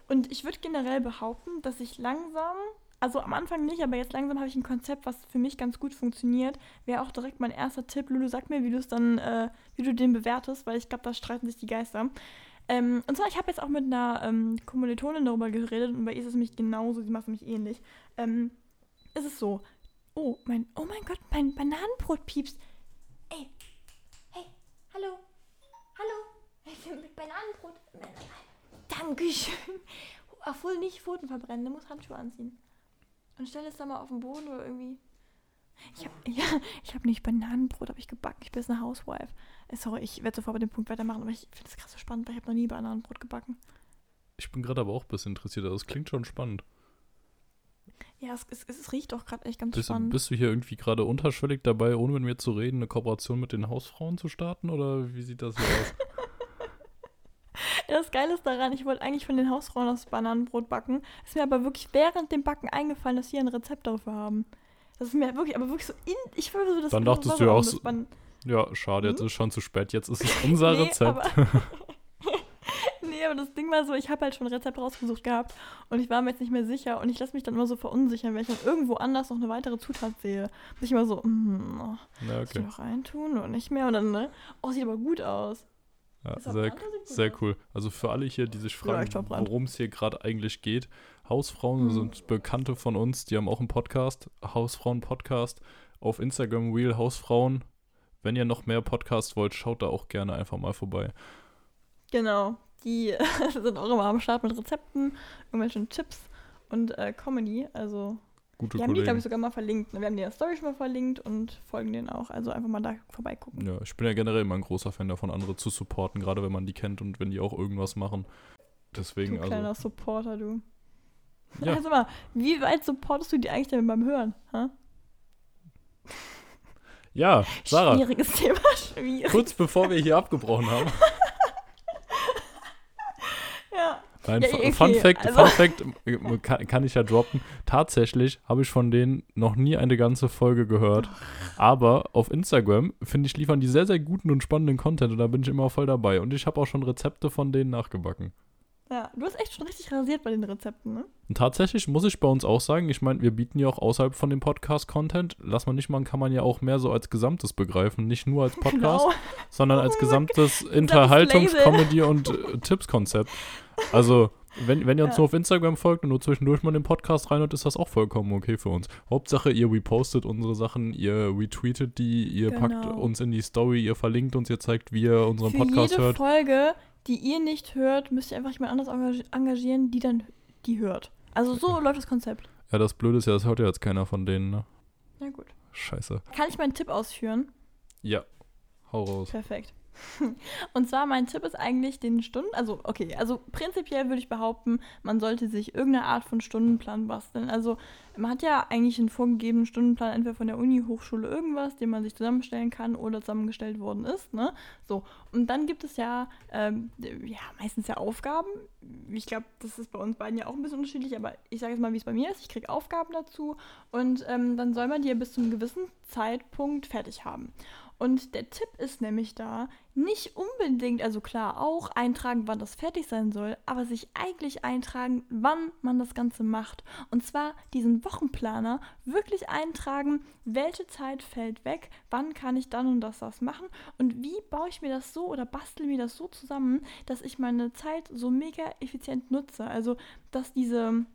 Und ich würde generell behaupten, dass ich langsam, also am Anfang nicht, aber jetzt langsam habe ich ein Konzept, was für mich ganz gut funktioniert. Wäre auch direkt mein erster Tipp. Lulu, sag mir, wie du es dann, äh, wie du den bewertest, weil ich glaube, da streiten sich die Geister. Ähm, und zwar, ich habe jetzt auch mit einer ähm, Kommilitonin darüber geredet und bei ihr ist es nämlich genauso, sie macht es nämlich ähnlich. Ähm, ist es so, oh, mein, oh mein Gott, mein Bananenbrot piepst. Ey, hey, hallo, hallo, mit Bananenbrot. Dankeschön. Obwohl nicht Pfoten verbrennen, du musst Handschuhe anziehen. Und stell es da mal auf den Boden oder irgendwie. Ich habe ja, ich hab nicht Bananenbrot, habe ich gebacken. Ich bin jetzt eine Housewife. Äh, Sorry, ich werde sofort bei dem Punkt weitermachen, aber ich finde das krass so spannend, weil ich habe noch nie Bananenbrot gebacken. Ich bin gerade aber auch ein bisschen interessiert. Also, Das klingt schon spannend. Ja, es, es, es riecht auch gerade echt ganz Bist, spannend. bist du hier irgendwie gerade unterschwellig dabei, ohne mit mir zu reden, eine Kooperation mit den Hausfrauen zu starten? Oder wie sieht das hier aus? Das Geile ist daran, ich wollte eigentlich von den Hausfrauen das Bananenbrot backen. Ist mir aber wirklich während dem Backen eingefallen, dass sie ein Rezept dafür haben. Das ist mir wirklich, aber wirklich so in. Ich so das Dann dachtest du ja auch so- Ja, schade, jetzt Hm? ist schon zu spät. Jetzt ist es unser Nee, Rezept. Aber, nee, aber das Ding war so, ich habe halt schon ein Rezept rausgesucht gehabt und ich war mir jetzt nicht mehr sicher und ich lasse mich dann immer so verunsichern, wenn ich dann irgendwo anders noch eine weitere Zutat sehe. Und ich immer so, mm, oh, Ja, soll ich okay. noch reintun oder nicht mehr? Und dann, ne? Oh, sieht aber gut aus. Ja, sehr, sehr cool. Also für alle hier, die sich fragen, worum es hier gerade eigentlich geht. Hausfrauen Mhm. sind Bekannte von uns, die haben auch einen Podcast, Hausfrauen-Podcast. Auf Instagram Real Hausfrauen. Wenn ihr noch mehr Podcasts wollt, schaut da auch gerne einfach mal vorbei. Genau. Die sind auch immer am Start mit Rezepten, irgendwelchen Tipps und äh, Comedy. Also, Gute die haben die, glaube ich, sogar mal verlinkt. ne? Wir haben die der Story schon mal verlinkt und folgen denen auch. Also einfach mal da vorbeigucken. Ja, ich bin ja generell immer ein großer Fan davon, andere zu supporten, gerade wenn man die kennt und wenn die auch irgendwas machen. Deswegen, Du kleiner also. Supporter, du. Ja. Also mal, wie weit supportest du die eigentlich denn beim Hören? Hä? Ja, Sarah, Schwieriges Thema, schwierig. kurz bevor wir hier abgebrochen haben. Ja. Nein, Ja, okay, Fun Fact, also- Fun Fact äh, kann, kann ich ja droppen. Tatsächlich habe ich von denen noch nie eine ganze Folge gehört. Aber auf Instagram, finde ich, liefern die sehr, sehr guten und spannenden Content und da bin ich immer voll dabei. Und ich habe auch schon Rezepte von denen nachgebacken. Ja, du hast echt schon richtig rasiert bei den Rezepten, ne? Und tatsächlich muss ich bei uns auch sagen, ich meine, wir bieten ja auch außerhalb von dem Podcast Content. Lass man nicht machen, kann man ja auch mehr so als Gesamtes begreifen. Nicht nur als Podcast, Genau. sondern als gesamtes Unterhaltungs-, Label. Comedy- und äh, Tipps-Konzept. Also, wenn, wenn ihr uns Ja. nur auf Instagram folgt und nur zwischendurch mal den Podcast reinhört, ist das auch vollkommen okay für uns. Hauptsache, ihr repostet unsere Sachen, ihr retweetet die, ihr packt Genau. uns in die Story, ihr verlinkt uns, ihr zeigt, wie ihr unseren Für Podcast jede hört. Folge, die ihr nicht hört, müsst ihr einfach jemand anderes engag- engagieren, die dann die hört. Also so läuft das Konzept. Ja, das Blöde ist ja, das hört ja jetzt keiner von denen, ne? Na gut. Scheiße. Kann ich meinen Tipp ausführen? Ja. Hau raus. Perfekt. Und zwar mein Tipp ist eigentlich den Stunden, also okay, also prinzipiell würde ich behaupten, man sollte sich irgendeine Art von Stundenplan basteln. Also man hat ja eigentlich einen vorgegebenen Stundenplan, entweder von der Uni, Hochschule, irgendwas, den man sich zusammenstellen kann oder zusammengestellt worden ist. Ne? So, und dann gibt es ja, ähm, ja meistens ja Aufgaben. Ich glaube, das ist bei uns beiden ja auch ein bisschen unterschiedlich, aber ich sage jetzt mal, wie es bei mir ist. Ich kriege Aufgaben dazu und ähm, dann soll man die ja bis zu einem gewissen Zeitpunkt fertig haben. Und der Tipp ist nämlich da, nicht unbedingt, also klar auch eintragen, wann das fertig sein soll, aber sich eigentlich eintragen, wann man das Ganze macht. Und zwar diesen Wochenplaner wirklich eintragen, welche Zeit fällt weg, wann kann ich dann und das das machen und wie baue ich mir das so oder bastel mir das so zusammen, dass ich meine Zeit so mega effizient nutze. Also, dass diese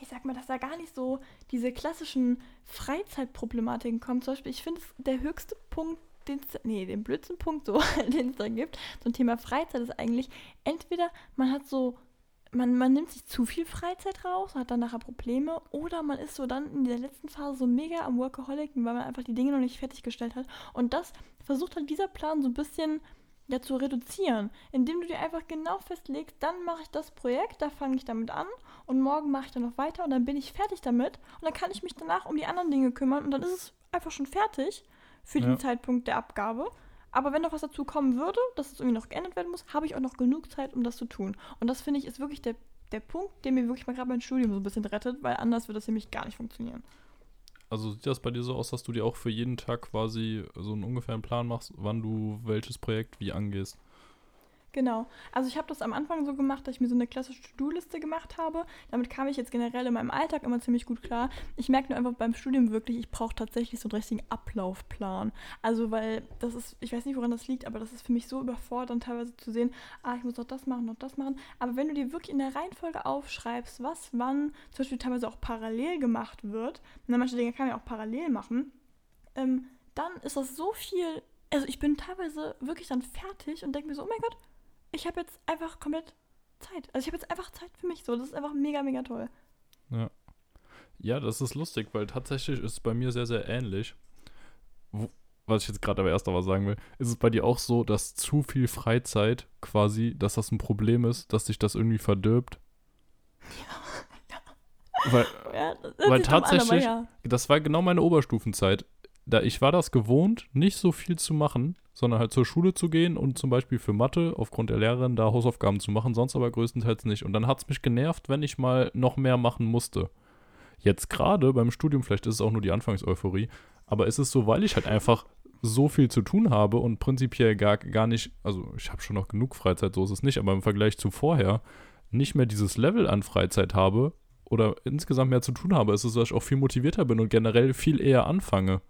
ich sag mal, dass da gar nicht so diese klassischen Freizeitproblematiken kommen. Zum Beispiel, ich finde, der höchste Punkt den, nee, den blödsten Punkt, so, den es da gibt, zum Thema Freizeit ist eigentlich, entweder man hat so, man, man nimmt sich zu viel Freizeit raus, hat dann nachher Probleme, oder man ist so dann in der letzten Phase so mega am Workaholic, weil man einfach die Dinge noch nicht fertiggestellt hat. Und das versucht halt dieser Plan so ein bisschen ja, zu reduzieren, indem du dir einfach genau festlegst, dann mache ich das Projekt, da fange ich damit an und morgen mache ich dann noch weiter und dann bin ich fertig damit und dann kann ich mich danach um die anderen Dinge kümmern und dann ist es einfach schon fertig für ja. den Zeitpunkt der Abgabe. Aber wenn noch was dazu kommen würde, dass es irgendwie noch geändert werden muss, habe ich auch noch genug Zeit, um das zu tun. Und das finde ich ist wirklich der, der Punkt, der mir wirklich mal gerade mein Studium so ein bisschen rettet, weil anders würde das nämlich gar nicht funktionieren. Also sieht das bei dir so aus, dass du dir auch für jeden Tag quasi so einen ungefähren Plan machst, wann du welches Projekt wie angehst? Genau. Also ich habe das am Anfang so gemacht, dass ich mir so eine klassische To-Do-Liste gemacht habe. Damit kam ich jetzt generell in meinem Alltag immer ziemlich gut klar. Ich merke nur einfach beim Studium wirklich, ich brauche tatsächlich so einen richtigen Ablaufplan. Also weil das ist, ich weiß nicht, woran das liegt, aber das ist für mich so überfordernd teilweise zu sehen, ah, ich muss noch das machen, noch das machen. Aber wenn du dir wirklich in der Reihenfolge aufschreibst, was wann zum Beispiel teilweise auch parallel gemacht wird, und manche Dinge kann man ja auch parallel machen, ähm, dann ist das so viel also ich bin teilweise wirklich dann fertig und denke mir so, oh mein Gott, ich habe jetzt einfach komplett Zeit. Also ich habe jetzt einfach Zeit für mich so. Das ist einfach mega, mega toll. Ja. Ja, das ist lustig, weil tatsächlich ist es bei mir sehr, sehr ähnlich. Wo, was ich jetzt gerade aber erst aber sagen will, ist es bei dir auch so, dass zu viel Freizeit quasi, dass das ein Problem ist, dass sich das irgendwie verdirbt? Ja. Weil, ja, weil tatsächlich, an, ja. das war genau meine Oberstufenzeit da ich war das gewohnt, nicht so viel zu machen, sondern halt zur Schule zu gehen und zum Beispiel für Mathe aufgrund der Lehrerin da Hausaufgaben zu machen, sonst aber größtenteils nicht. Und dann hat es mich genervt, wenn ich mal noch mehr machen musste. Jetzt gerade beim Studium, vielleicht ist es auch nur die Anfangseuphorie, aber ist es so, weil ich halt einfach so viel zu tun habe und prinzipiell gar, gar nicht, also ich habe schon noch genug Freizeit, so ist es nicht, aber im Vergleich zu vorher nicht mehr dieses Level an Freizeit habe oder insgesamt mehr zu tun habe, ist es, dass ich auch viel motivierter bin und generell viel eher anfange.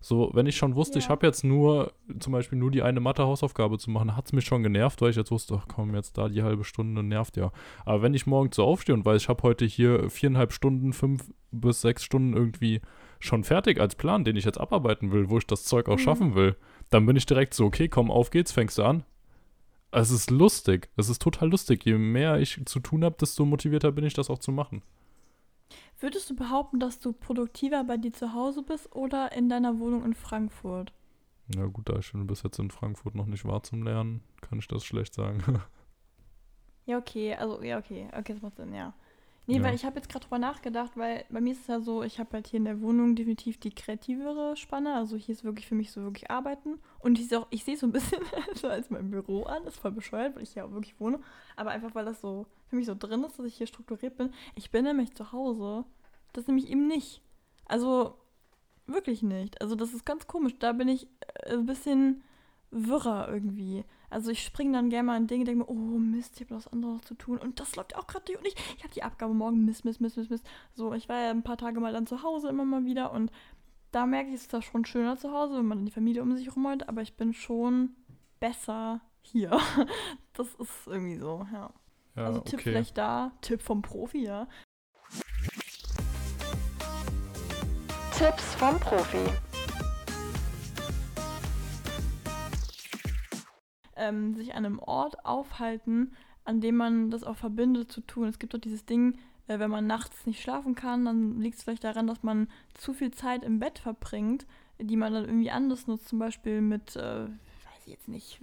So, wenn ich schon wusste, ja. ich habe jetzt nur, zum Beispiel nur die eine Mathe-Hausaufgabe zu machen, hat es mich schon genervt, weil ich jetzt wusste, ach komm, jetzt da die halbe Stunde nervt ja. Aber wenn ich morgens so aufstehe und weiß, ich habe heute hier viereinhalb Stunden, fünf bis sechs Stunden irgendwie schon fertig als Plan, den ich jetzt abarbeiten will, wo ich das Zeug auch mhm. schaffen will, dann bin ich direkt so, okay, komm, auf geht's, fängst du an. Es ist lustig. Es ist total lustig. Je mehr ich zu tun habe, desto motivierter bin ich, das auch zu machen. Würdest du behaupten, dass du produktiver bei dir zu Hause bist oder in deiner Wohnung in Frankfurt? Ja gut, da ich schon bis jetzt in Frankfurt noch nicht war zum Lernen, kann ich das schlecht sagen. ja, okay, also ja, okay, okay, das macht Sinn, ja. Nee, ja. weil ich habe jetzt gerade drüber nachgedacht, weil bei mir ist es ja so, ich habe halt hier in der Wohnung definitiv die kreativere Spanne. Also hier ist wirklich für mich so wirklich arbeiten. Und ich, auch, ich sehe so ein bisschen so als mein Büro an. Das ist voll bescheuert, weil ich hier auch wirklich wohne. Aber einfach, weil das so für mich so drin ist, dass ich hier strukturiert bin. Ich bin nämlich zu Hause. Das nämlich eben nicht. Also wirklich nicht. Also das ist ganz komisch. Da bin ich äh, ein bisschen wirrer irgendwie. Also ich springe dann gerne mal in Dinge, denke mir, oh Mist, ich habe was anderes zu tun. Und das läuft auch gerade nicht. Und ich, ich habe die Abgabe morgen, Mist, Mist, Mist, Mist, Mist. So, ich war ja ein paar Tage mal dann zu Hause immer mal wieder. Und da merke ich, es ist da schon schöner zu Hause, wenn man dann die Familie um sich hat. Aber ich bin schon besser hier. Das ist irgendwie so, ja. ja also Tipp okay. vielleicht da, Tipp vom Profi, ja. Tipps vom Profi. Ähm, sich an einem Ort aufhalten, an dem man das auch verbindet zu tun. Es gibt doch dieses Ding, äh, wenn man nachts nicht schlafen kann, dann liegt es vielleicht daran, dass man zu viel Zeit im Bett verbringt, die man dann irgendwie anders nutzt, zum Beispiel mit, äh, weiß ich jetzt nicht,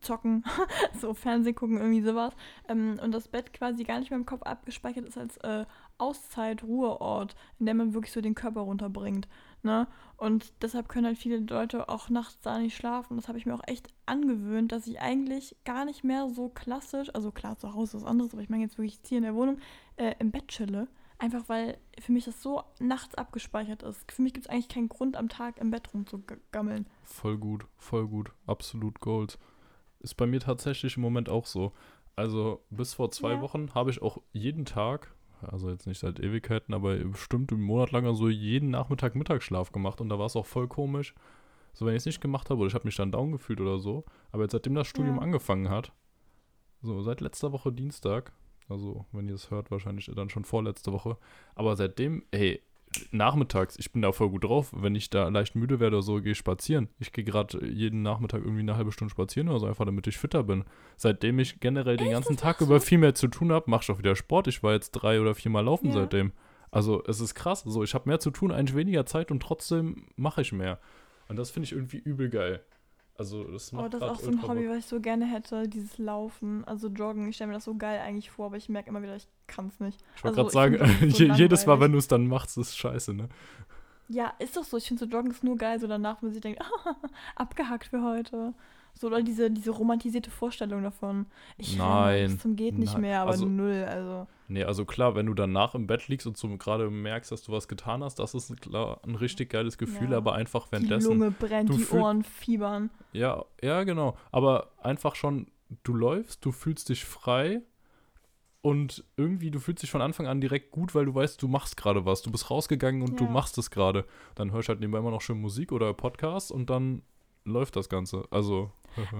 zocken, so Fernsehen gucken, irgendwie sowas. Ähm, und das Bett quasi gar nicht mehr im Kopf abgespeichert ist als äh, Auszeit, Ruheort, in der man wirklich so den Körper runterbringt. Ne? Und deshalb können halt viele Leute auch nachts da nicht schlafen. Das habe ich mir auch echt angewöhnt, dass ich eigentlich gar nicht mehr so klassisch, also klar, zu Hause ist was anderes, aber ich meine jetzt wirklich hier in der Wohnung, äh, im Bett chille. Einfach weil für mich das so nachts abgespeichert ist. Für mich gibt es eigentlich keinen Grund, am Tag im Bett rumzugammeln. Voll gut, voll gut. Absolut Gold. Ist bei mir tatsächlich im Moment auch so. Also bis vor zwei Ja. Wochen habe ich auch jeden Tag, also jetzt nicht seit Ewigkeiten, aber bestimmt einen Monat lang so jeden Nachmittag Mittagsschlaf gemacht und da war es auch voll komisch. So, wenn ich es nicht gemacht habe oder ich habe mich dann down gefühlt oder so. Aber jetzt seitdem das Studium Ja. angefangen hat, so seit letzter Woche Dienstag, also wenn ihr es hört, wahrscheinlich dann schon vorletzte Woche, aber seitdem, hey, nachmittags, ich bin da voll gut drauf. Wenn ich da leicht müde werde oder so, gehe ich spazieren. Ich gehe gerade jeden Nachmittag irgendwie eine halbe Stunde spazieren oder so, einfach damit ich fitter bin. Seitdem ich generell den Echt? ganzen Tag machst über viel mehr zu tun habe, mache ich auch wieder Sport. Ich war jetzt drei oder viermal laufen Ja. seitdem. Also es ist krass. So, ich habe mehr zu tun, eigentlich weniger Zeit und trotzdem mache ich mehr. Und das finde ich irgendwie übel geil. Also das macht Oh, das ist auch so ein Hobby, was ich so gerne hätte, dieses Laufen, also Joggen. Ich stelle mir das so geil eigentlich vor, aber ich merke immer wieder, ich kann es nicht. Ich wollte also, gerade sagen, so je, jedes Mal, wenn du es dann machst, ist scheiße, ne? Ja, ist doch so. Ich finde so Joggen ist nur geil, so danach, wenn man sich denkt, abgehackt für heute. So, oder diese, diese romantisierte Vorstellung davon. Ich Nein. bis zum geht nicht Nein. mehr, aber Also- null, also. Nee, also klar, wenn du danach im Bett liegst und so gerade merkst, dass du was getan hast, das ist klar ein richtig geiles Gefühl, Ja. aber einfach Die währenddessen. Lunge brennt, du die Ohren fiebern. Ja, ja, genau. Aber einfach schon, du läufst, du fühlst dich frei und irgendwie, du fühlst dich von Anfang an direkt gut, weil du weißt, du machst gerade was. Du bist rausgegangen und du Ja. machst es gerade. Dann hörst du halt nebenbei immer noch schön Musik oder Podcast und dann läuft das Ganze. Also,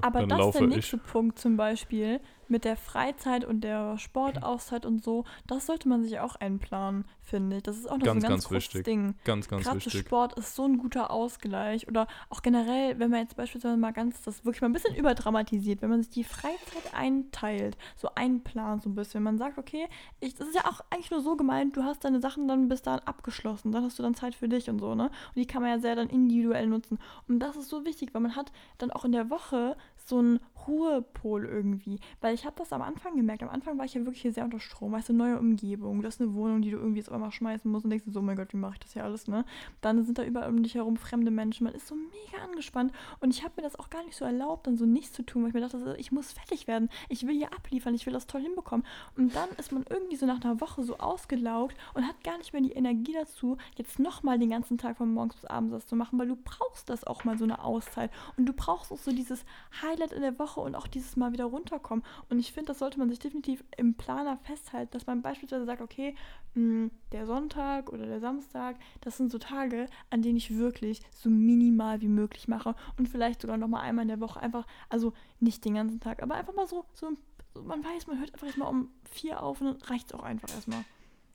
Aber dann das ist der ich. nächste Punkt zum Beispiel mit der Freizeit und der Sportauszeit und so. Das sollte man sich auch einplanen, finde ich. Das ist auch noch Ganz, so ein ganz ganz, wichtig. Ding. Ganz, ganz Gerade wichtig. Sport ist so ein guter Ausgleich. Oder auch generell, wenn man jetzt beispielsweise mal ganz, das wirklich mal ein bisschen überdramatisiert, wenn man sich die Freizeit einteilt, so einplant so ein bisschen. Man sagt, okay, ich, das ist ja auch eigentlich nur so gemeint, du hast deine Sachen dann bis dahin abgeschlossen, dann hast du dann Zeit für dich und so, ne? Und die kann man ja sehr dann individuell nutzen. Und das ist so wichtig, weil man hat dann auch in der Woche so einen Ruhepol irgendwie. Weil ich habe das am Anfang gemerkt. Am Anfang war ich ja wirklich sehr unter Strom. Weißt du, neue Umgebung. Du hast eine Wohnung, die du irgendwie jetzt auf einmal schmeißen musst und denkst so, oh mein Gott, wie mache ich das hier alles, ne? Dann sind da überall um dich herum fremde Menschen. Man ist so mega angespannt. Und ich habe mir das auch gar nicht so erlaubt, dann so nichts zu tun, weil ich mir dachte, ich muss fertig werden. Ich will hier abliefern. Ich will das toll hinbekommen. Und dann ist man irgendwie so nach einer Woche so ausgelaugt und hat gar nicht mehr die Energie dazu, jetzt nochmal den ganzen Tag von morgens bis abends das zu machen, weil du brauchst das auch mal so eine Auszeit. Und du brauchst auch so dieses Highlight in der Woche und auch dieses Mal wieder runterkommen. Und ich finde, das sollte man sich definitiv im Planer festhalten, dass man beispielsweise sagt, okay, mh, der Sonntag oder der Samstag, das sind so Tage, an denen ich wirklich so minimal wie möglich mache und vielleicht sogar noch mal einmal in der Woche einfach, also nicht den ganzen Tag, aber einfach mal so, so, so man weiß, man hört einfach erstmal um vier auf und dann reicht es auch einfach erstmal.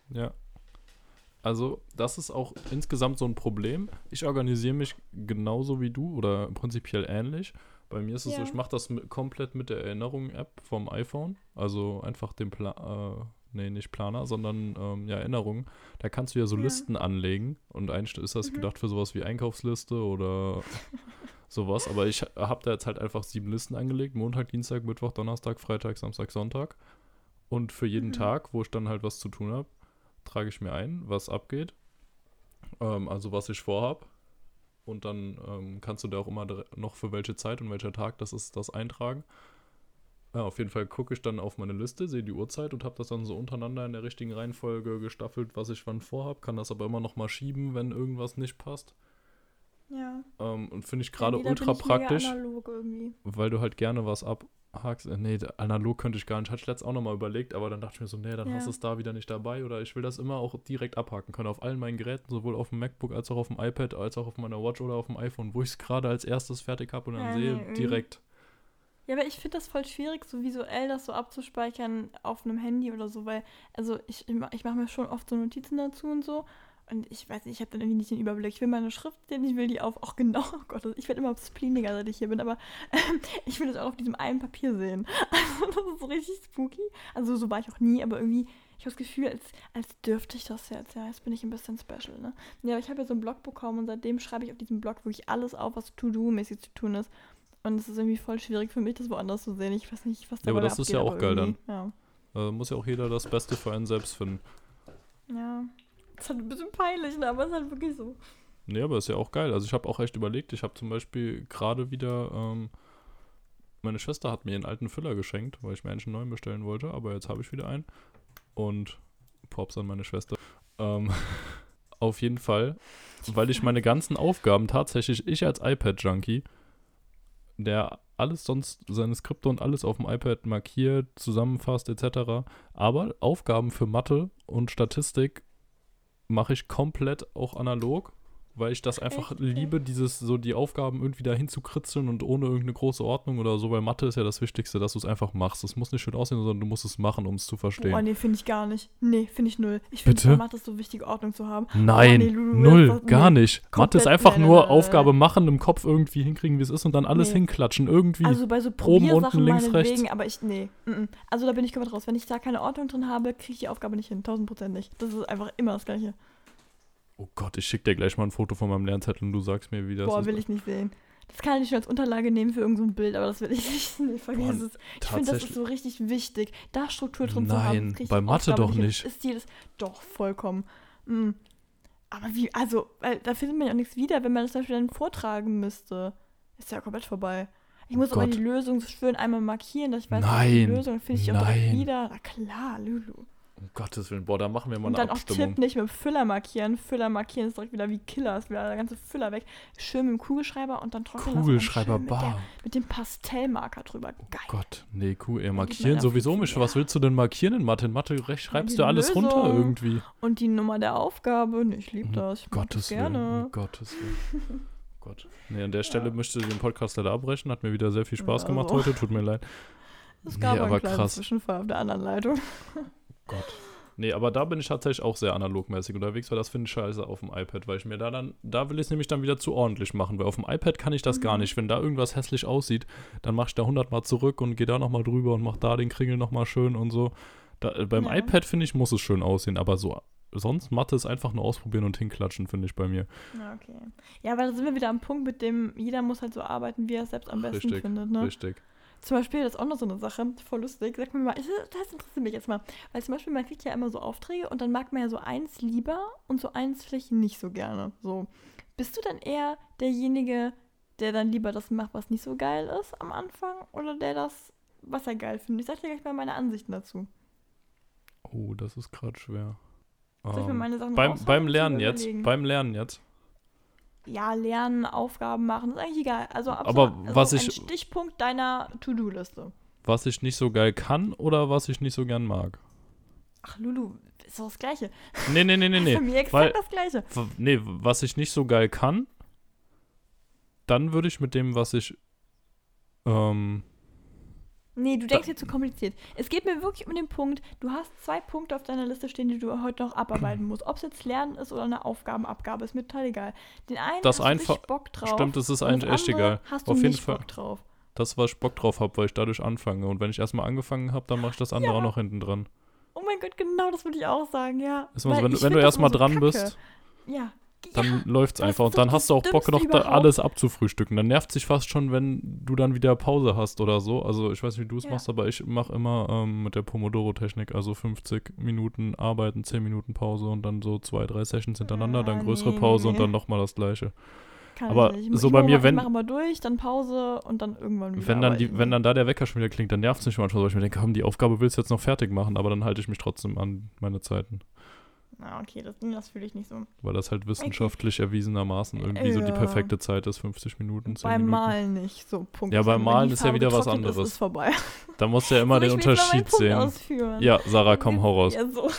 Ja. Also, das ist auch insgesamt so ein Problem. Ich organisiere mich genauso wie du oder prinzipiell ähnlich. Bei mir ist es so, Ja. ich mache das mit, komplett mit der Erinnerung-App vom iPhone. Also einfach den Pla äh, nee, nicht Planer, sondern ähm, ja, Erinnerungen. Da kannst du ja so Ja. Listen anlegen und eigentlich ist das Mhm. gedacht für sowas wie Einkaufsliste oder sowas. Aber ich habe da jetzt halt einfach sieben Listen angelegt. Montag, Dienstag, Mittwoch, Donnerstag, Freitag, Samstag, Sonntag. Und für jeden Mhm. Tag, wo ich dann halt was zu tun habe, trage ich mir ein, was abgeht. Ähm, also was ich vorhab. Und dann ähm, kannst du da auch immer noch für welche Zeit und welcher Tag das ist, das eintragen. Ja, auf jeden Fall gucke ich dann auf meine Liste, sehe die Uhrzeit und habe das dann so untereinander in der richtigen Reihenfolge gestaffelt, was ich wann vorhab. Kann das aber immer noch mal schieben, wenn irgendwas nicht passt. Ja. Ähm, und finde ich gerade ultra praktisch weil du halt gerne was abhakst. Äh, nee, analog könnte ich gar nicht. Hatte ich letztens auch nochmal überlegt, aber dann dachte ich mir so, nee, dann hast Ja. du es da wieder nicht dabei. Oder ich will das immer auch direkt abhaken können. Auf allen meinen Geräten, sowohl auf dem MacBook als auch auf dem iPad, als auch auf meiner Watch oder auf dem iPhone, wo ich es gerade als erstes fertig habe und dann Ja, sehe, nee, irgendwie- direkt. Ja, aber ich finde das voll schwierig, so visuell das so abzuspeichern auf einem Handy oder so, weil, also ich, ich mache mir schon oft so Notizen dazu und so. Und ich weiß nicht, ich habe dann irgendwie nicht den Überblick. Ich will meine Schrift sehen, ich will die auf, auch genau, oh Gott, ich werde immer spliniger, seit ich hier bin, aber ähm, ich will das auch auf diesem einen Papier sehen. Also das ist so richtig spooky. Also so war ich auch nie, aber irgendwie, ich habe das Gefühl, als, als dürfte ich das jetzt. Ja, jetzt bin ich ein bisschen special, ne? Ja, aber ich habe ja so einen Blog bekommen und seitdem schreibe ich auf diesem Blog wirklich alles auf, was To-Do-mäßig zu tun ist. Und es ist irgendwie voll schwierig für mich, das woanders zu sehen. Ich weiß nicht, was da Ja, aber das mir ist ja abgeht, auch geil irgendwie, Ja. Äh, muss ja auch jeder das Beste für einen selbst finden. ja. Ist halt ein bisschen peinlich, ne? aber es ist halt wirklich so. Nee, aber ist ja auch geil. Also ich habe auch echt überlegt, ich habe zum Beispiel gerade wieder, ähm, meine Schwester hat mir einen alten Füller geschenkt, weil ich mir eigentlich einen neuen bestellen wollte, aber jetzt habe ich wieder einen. Und Props an meine Schwester. Ähm, auf jeden Fall, weil ich meine ganzen Aufgaben tatsächlich, ich als iPad-Junkie, der alles sonst, seine Skripte und alles auf dem iPad markiert, zusammenfasst etc. Aber Aufgaben für Mathe und Statistik mache ich komplett auch analog, weil ich das einfach Echt? Liebe, dieses so die Aufgaben irgendwie dahin zu kritzeln und ohne irgendeine große Ordnung oder so, weil Mathe ist ja das Wichtigste, dass du es einfach machst. Es muss nicht schön aussehen, sondern du musst es machen, um es zu verstehen. Boah, nee, finde ich gar nicht. Nee, finde ich null. Ich finde, Mathe ist so wichtig, Ordnung zu haben. Nein, nee, Lulu, null, das- gar nee, nicht. Mathe komplett- ist einfach nur nein, nein, Aufgabe machen, im Kopf irgendwie hinkriegen, wie es ist und dann alles Nee. hinklatschen. Irgendwie. Also bei so Oben, unten, links, rechts. aber ich, nee. mm. Also da bin ich komplett raus. Wenn ich da keine Ordnung drin habe, kriege ich die Aufgabe nicht hin. 1000 Prozent nicht. Das ist einfach immer das Gleiche. Oh Gott, ich schicke dir gleich mal ein Foto von meinem Lernzettel und du sagst mir, wie das Boah, ist. will ich nicht sehen. Das kann ich schon als Unterlage nehmen für irgendein so Bild, aber das will ich nicht. Nee, vergiss Boah, es. Ich finde, das ist so richtig wichtig, da Struktur drin zu haben. Nein, bei Mathe doch nicht. Ist jedes doch vollkommen. Mm. Aber wie, also, weil da findet man ja auch nichts wieder, wenn man das zum Beispiel dann vortragen müsste. Ist ja komplett vorbei. Ich Oh muss aber Gott. die Lösung so schön einmal markieren, dass ich weiß, was die Nein, Lösung finde ich auch direkt nein. wieder. Na klar, Lulu. Um Gottes Willen, boah, da machen wir mal Und eine dann auch. Tipp nicht mit Füller markieren. Füller markieren ist direkt wieder wie Killer, ist wieder der ganze Füller weg. Schön mit dem Kugelschreiber und dann trocknen lassen und Kugelschreiber, mit, mit dem Pastellmarker drüber. Geil. Gott, nee, cool. Ja, markieren sowieso nicht. Was ja. willst du denn markieren in Mathe? In Mathe schreibst du alles runter Lösung. irgendwie. Und die Nummer der Aufgabe, nee, ich liebe das. Ich Gottes das Willen, gerne. Gottes Willen. Gott. Nee, an der Stelle möchte ich den Podcast leider abbrechen. Hat mir wieder sehr viel Spaß Ja, gemacht also. heute. Tut mir leid. Es Nee, gab aber einen kleinen krass. Zwischenfall auf der anderen Leitung. Gott. Nee, aber da bin ich tatsächlich auch sehr analogmäßig unterwegs, weil das finde ich scheiße auf dem iPad, weil ich mir da dann, da will ich es nämlich dann wieder zu ordentlich machen, weil auf dem iPad kann ich das gar Mhm. nicht. Wenn da irgendwas hässlich aussieht, dann mache ich da 100 Mal zurück und gehe da nochmal drüber und mache da den Kringel nochmal schön und so. Da, äh, beim Ja. iPad, finde ich, muss es schön aussehen, aber so, sonst Mathe ist einfach nur ausprobieren und hinklatschen, finde ich bei mir. Ja, okay. Ja, aber da sind wir wieder am Punkt, mit dem jeder muss halt so arbeiten, wie er es selbst am besten Richtig, findet. Ne? Richtig. Zum Beispiel, das ist auch noch so eine Sache, voll lustig. Sag mir mal, das interessiert mich jetzt mal. Weil zum Beispiel, man kriegt ja immer so Aufträge und dann mag man ja so eins lieber und so eins vielleicht nicht so gerne. So. Bist du dann eher derjenige, der dann lieber das macht, was nicht so geil ist am Anfang? Oder der das, was er geil findet? Ich sag dir gleich mal meine Ansichten dazu. Oh, das ist gerade schwer. Soll ich mir Ähm, meine Sachen beim, beim Lernen jetzt, beim Lernen jetzt. Ja, lernen, Aufgaben machen, ist eigentlich egal. Also, Aber absolut- was ein ich- Stichpunkt deiner To-Do-Liste. Was ich nicht so geil kann oder was ich nicht so gern mag. Ach, Lulu, ist doch das Gleiche. Nee, nee, nee, nee, nee. Für mich exakt weil- das Gleiche. Nee, was ich nicht so geil kann, dann würde ich mit dem, was ich. Ähm, Nee, du denkst dir zu kompliziert. Es geht mir wirklich um den Punkt, du hast zwei Punkte auf deiner Liste stehen, die du heute noch abarbeiten musst. Ob es jetzt Lernen ist oder eine Aufgabenabgabe, ist mir total egal. Den einen Das hast einfach- du Bock drauf. stimmt, das ist eigentlich echt egal. Hast du Auf jeden Fall. Bock drauf. das, was ich Bock drauf habe, weil ich dadurch anfange. Und wenn ich erstmal angefangen habe, dann mache ich das andere Ja. auch noch hinten dran. Oh mein Gott, genau das würde ich auch sagen, ja. Ist immer so, Weil wenn, wenn du erstmal so dran kacke. bist, Ja. Dann ja. läuft's das einfach. Und dann hast du auch Bock, noch da überhaupt. alles abzufrühstücken. Dann nervt sich fast schon, wenn du dann wieder Pause hast oder so. Also ich weiß nicht, wie du es Ja. machst, aber ich mache immer ähm, mit der Pomodoro-Technik, also 50 Minuten arbeiten, 10 Minuten Pause und dann so zwei, drei Sessions hintereinander, dann Ah, größere nee, Pause und nee. dann nochmal das gleiche. Kann aber ich nicht. So ich bei mir, mal- wenn- Ich mache mal durch, dann Pause und dann irgendwann wieder. Wenn dann, die, wenn dann da der Wecker schon wieder klingt, dann nervt es mich manchmal, weil ich mir denke, komm, die Aufgabe willst du jetzt noch fertig machen, aber dann halte ich mich trotzdem an meine Zeiten. Ah, okay, das, das fühle ich nicht so. Weil das halt wissenschaftlich erwiesenermaßen irgendwie so die Ja. perfekte Zeit ist, 50 Minuten, 10 Beim Minuten. Malen nicht, so Punkt. Ja, beim Malen ist ja wieder was anderes. Ist, ist vorbei. Da musst du ja immer So, den Unterschied sehen. Ausführen. Ja, Sarah, komm, hau raus. Ja, so.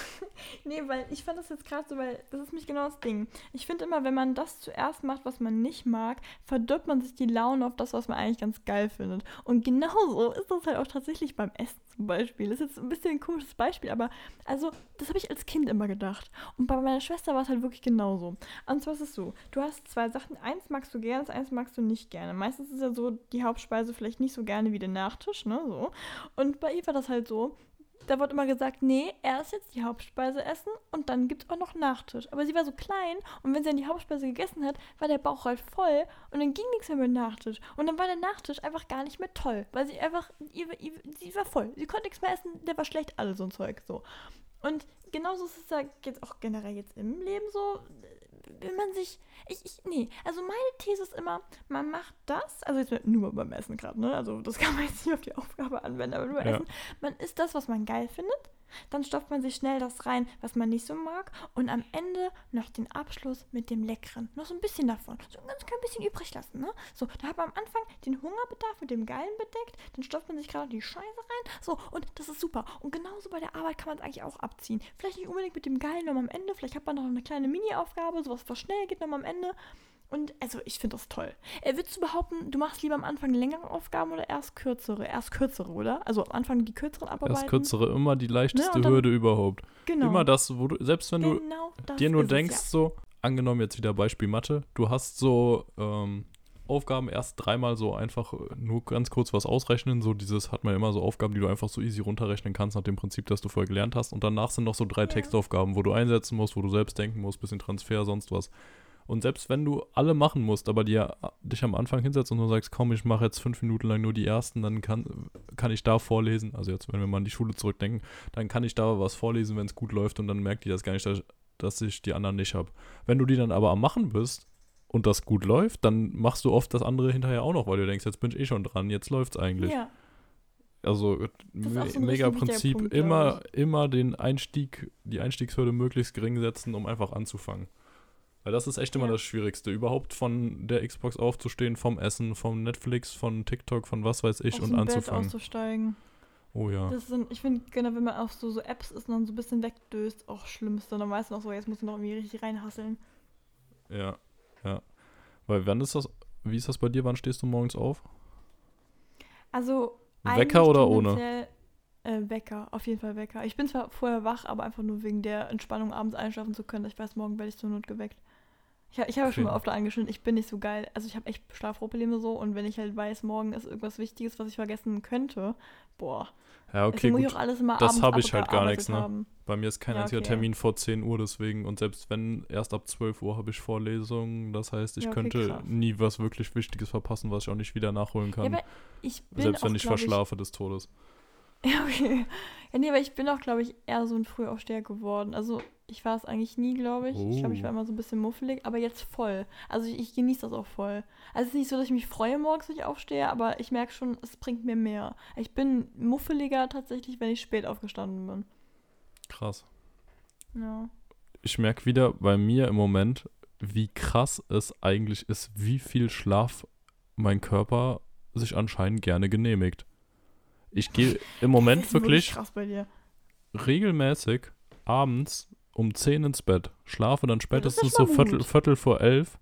Nee, weil ich fand das jetzt gerade so, weil das ist nicht genau das Ding. Ich finde immer, wenn man das zuerst macht, was man nicht mag, verdirbt man sich die Laune auf das, was man eigentlich ganz geil findet. Und genauso ist das halt auch tatsächlich beim Essen zum Beispiel. Das ist jetzt ein bisschen ein komisches Beispiel, aber also, das habe ich als Kind immer gedacht. Und bei meiner Schwester war es halt wirklich genauso. Und zwar ist es so, du hast zwei Sachen, eins magst du gerne, das eins magst du nicht gerne. Meistens ist ja so die Hauptspeise vielleicht nicht so gerne wie der Nachtisch, ne, so. Und bei ihr war das halt so, da wurde immer gesagt, nee, erst jetzt die Hauptspeise essen und dann gibt es auch noch Nachtisch. Aber sie war so klein und wenn sie dann die Hauptspeise gegessen hat, war der Bauch halt voll und dann ging nichts mehr mit Nachtisch. Und dann war der Nachtisch einfach gar nicht mehr toll, weil sie einfach, ihr, ihr, sie war voll. Sie konnte nichts mehr essen, der war schlecht, alles so ein Zeug so. Und genauso ist es ja jetzt auch generell jetzt im Leben so, wenn man sich, ich, ich, nee, also meine These ist immer, man macht das, also jetzt nur beim Essen gerade, ne, also das kann man jetzt nicht auf die Aufgabe anwenden, aber nur Ja. Essen, man isst das, was man geil findet, dann stopft man sich schnell das rein, was man nicht so mag und am Ende noch den Abschluss mit dem Leckeren, noch so ein bisschen davon, so ein ganz klein bisschen übrig lassen, ne, so, da hat man am Anfang den Hungerbedarf mit dem Geilen bedeckt, dann stopft man sich gerade die Scheiße rein, so, und das ist super. Und genauso bei der Arbeit kann man es eigentlich auch abziehen, vielleicht nicht unbedingt mit dem Geilen noch am Ende, vielleicht hat man noch eine kleine Mini-Aufgabe, sowas, was schnell geht noch am Ende und also ich finde das toll. Äh, würdest du behaupten, du machst lieber am Anfang längere Aufgaben oder erst kürzere? Erst kürzere, oder? Also am Anfang die kürzeren abarbeiten? Das kürzere immer die leichteste und dann- Hürde überhaupt. Genau. Immer das, wo du, selbst wenn du genau das dir nur ist es, denkst, ja. so, angenommen jetzt wieder Beispiel Mathe, du hast so ähm, Aufgaben erst dreimal so einfach äh, nur ganz kurz was ausrechnen, so dieses hat man immer so Aufgaben, die du einfach so easy runterrechnen kannst nach dem Prinzip, das du vorher gelernt hast und danach sind noch so drei Ja. Textaufgaben, wo du einsetzen musst, wo du selbst denken musst, bisschen Transfer, sonst was. Und selbst wenn du alle machen musst, aber dir, dich am Anfang hinsetzt und nur sagst, komm, ich mache jetzt fünf Minuten lang nur die ersten, dann kann, kann ich da vorlesen, also jetzt, wenn wir mal an die Schule zurückdenken, dann kann ich da was vorlesen, wenn es gut läuft und dann merkt die das gar nicht, dass, dass ich die anderen nicht habe. Wenn du die dann aber am Machen bist und das gut läuft, dann machst du oft das andere hinterher auch noch, weil du denkst, jetzt bin ich eh schon dran, jetzt läuft's eigentlich. Ja, Also me auch so mega Prinzip, immer, immer den Einstieg, die Einstiegshürde möglichst gering setzen, um einfach anzufangen. Weil das ist echt immer Ja. das Schwierigste, überhaupt von der Xbox aufzustehen, vom Essen, vom Netflix, von TikTok, von was weiß ich aus und dem Bett anzufangen. auszusteigen. Oh ja. Das sind, ich finde, genau, wenn man auf so, so Apps ist und dann so ein bisschen wegdöst, auch schlimmste. Dann weißt du noch so, jetzt musst du noch irgendwie richtig reinhasseln. Ja, ja. Weil wann ist das, wie ist das bei dir, wann stehst du morgens auf? Also. Wecker oder ohne? Äh, Wecker, auf jeden Fall Wecker. Ich bin zwar vorher wach, aber einfach nur wegen der Entspannung, abends einschlafen zu können. Ich weiß, morgen werde ich zur Not geweckt. Ich, ich habe schon mal oft angeschnitten, ich bin nicht so geil. Also ich habe echt Schlafprobleme so und wenn ich halt weiß, morgen ist irgendwas Wichtiges, was ich vergessen könnte, boah. Ja, okay, ich gut. auch alles immer Das abends hab ich halt gar nichts, ne? haben. Bei mir ist kein Ja, einziger okay. Termin vor 10 Uhr, deswegen, und selbst wenn, erst ab 12 Uhr habe ich Vorlesungen. Das heißt, ich Ja, okay, könnte krass. nie was wirklich Wichtiges verpassen, was ich auch nicht wieder nachholen Ja, kann. aber ich bin selbst auch, wenn ich verschlafe des Todes. Ja, okay. Ja, nee, aber ich bin auch, glaube ich, eher so ein Frühaufsteher geworden. Also, ich war es eigentlich nie, glaube ich. Ich glaube, ich war Oh. immer so ein bisschen muffelig, aber jetzt voll. Also, ich, ich genieße das auch voll. Also, es ist nicht so, dass ich mich freue morgens, wenn ich aufstehe, aber ich merke schon, es bringt mir mehr. Ich bin muffeliger tatsächlich, wenn ich spät aufgestanden bin. Krass. Ja. Ich merke wieder bei mir im Moment, wie krass es eigentlich ist, wie viel Schlaf mein Körper sich anscheinend gerne genehmigt. Ich gehe im Moment wirklich krass bei dir. regelmäßig abends um 10 ins Bett, schlafe dann spätestens so Viertel. Viertel vor elf,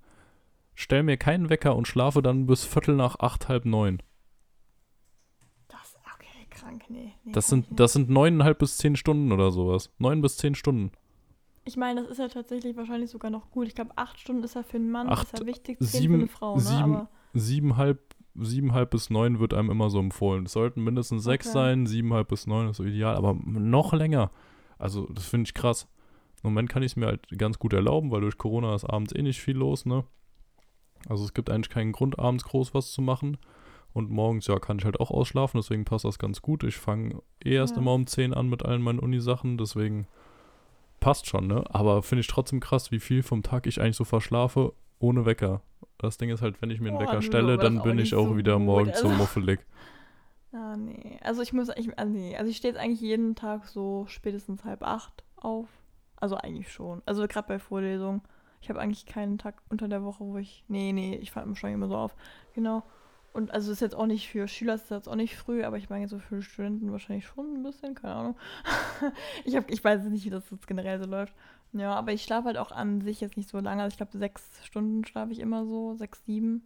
stell mir keinen Wecker und schlafe dann bis Viertel nach acht, halb neun. Das, okay, krank, nee. nee Das sind, das sind neuneinhalb bis zehn Stunden oder sowas. Neun bis zehn Stunden. Ich meine, das ist ja tatsächlich wahrscheinlich sogar noch gut. Ich glaube, acht Stunden ist ja für einen Mann, Acht, ist ja wichtig, zehn sieben- für eine Frau, ne? sieben- Aber Siebenhalb, siebenhalb bis neun wird einem immer so empfohlen. Es sollten mindestens sechs Okay. sein, siebenhalb bis neun ist so ideal, aber noch länger. Also, das finde ich krass. Im Moment kann ich es mir halt ganz gut erlauben, weil durch Corona ist abends eh nicht viel los, ne? Also es gibt eigentlich keinen Grund, abends groß was zu machen. Und morgens, ja, kann ich halt auch ausschlafen, deswegen passt das ganz gut. Ich fange eh erst Ja. immer um 10 an mit allen meinen Unisachen, deswegen passt schon, ne? Aber finde ich trotzdem krass, wie viel vom Tag ich eigentlich so verschlafe ohne Wecker. Das Ding ist halt, wenn ich mir einen Wecker nö, stelle, dann bin ich auch so wieder gut, morgens so also. muffelig. Ah, nee. Also ich muss, ich, ah, nee. Also ich stehe jetzt eigentlich jeden Tag so spätestens halb acht auf. Also eigentlich schon. Also gerade bei Vorlesungen. Ich habe eigentlich keinen Tag unter der Woche, wo ich. Nee, nee, ich fahre schon immer so auf. Genau. Und also ist jetzt auch nicht für Schüler, ist jetzt auch nicht früh, aber ich meine so für Studenten wahrscheinlich schon ein bisschen, keine Ahnung. ich, hab, ich weiß nicht, wie das jetzt generell so läuft. Ja, aber ich schlafe halt auch an sich jetzt nicht so lange. Also ich glaube, sechs Stunden schlafe ich immer so, sechs, sieben.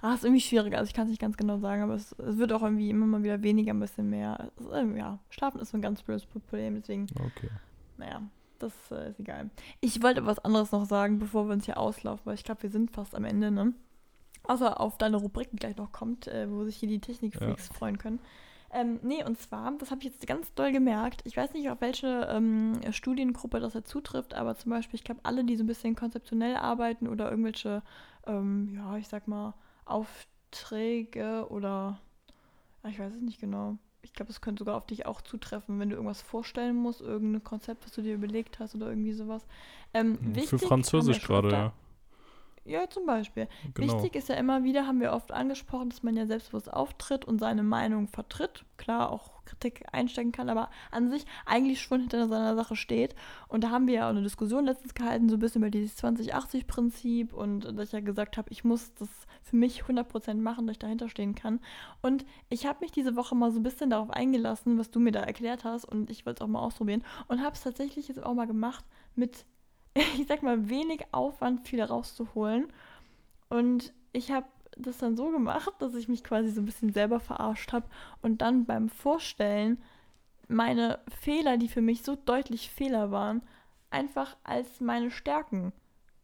Ah, ist irgendwie schwieriger. Also ich kann es nicht ganz genau sagen, aber es, es wird auch irgendwie immer mal wieder weniger, ein bisschen mehr. Ist, ja, Schlafen ist so ein ganz blödes Problem, deswegen, Okay. naja, das äh, ist egal. Ich wollte was anderes noch sagen, bevor wir uns hier auslaufen, weil ich glaube, wir sind fast am Ende, ne? Außer auf deine Rubriken gleich noch kommt, äh, wo sich hier die Technikfreaks freuen können. Ähm, nee, und zwar, das habe ich jetzt ganz doll gemerkt. Ich weiß nicht, auf welche ähm, Studiengruppe das jetzt zutrifft, aber zum Beispiel, ich glaube, alle, die so ein bisschen konzeptionell arbeiten oder irgendwelche, ähm, ja, ich sag mal, Aufträge oder, ja, ich weiß es nicht genau. Ich glaube, das könnte sogar auf dich auch zutreffen, wenn du irgendwas vorstellen musst, irgendein Konzept, was du dir überlegt hast oder irgendwie sowas. Ähm, Hm, Für Französisch gerade, ja. Ja, zum Beispiel. Genau. Wichtig ist ja immer wieder, haben wir oft angesprochen, dass man ja selbstbewusst auftritt und seine Meinung vertritt. Klar, auch Kritik einstecken kann, aber an sich eigentlich schon hinter seiner Sache steht. Und da haben wir ja auch eine Diskussion letztens gehalten, so ein bisschen über dieses 2080-Prinzip und dass ich ja gesagt habe, ich muss das für mich 100% machen, dass ich dahinter stehen kann. Und ich habe mich diese Woche mal so ein bisschen darauf eingelassen, was du mir da erklärt hast und ich wollte es auch mal ausprobieren und habe es tatsächlich jetzt auch mal gemacht mit ich sag mal, wenig Aufwand viel rauszuholen. Und ich habe das dann so gemacht, dass ich mich quasi so ein bisschen selber verarscht habe und dann beim Vorstellen meine Fehler, die für mich so deutlich Fehler waren, einfach als meine Stärken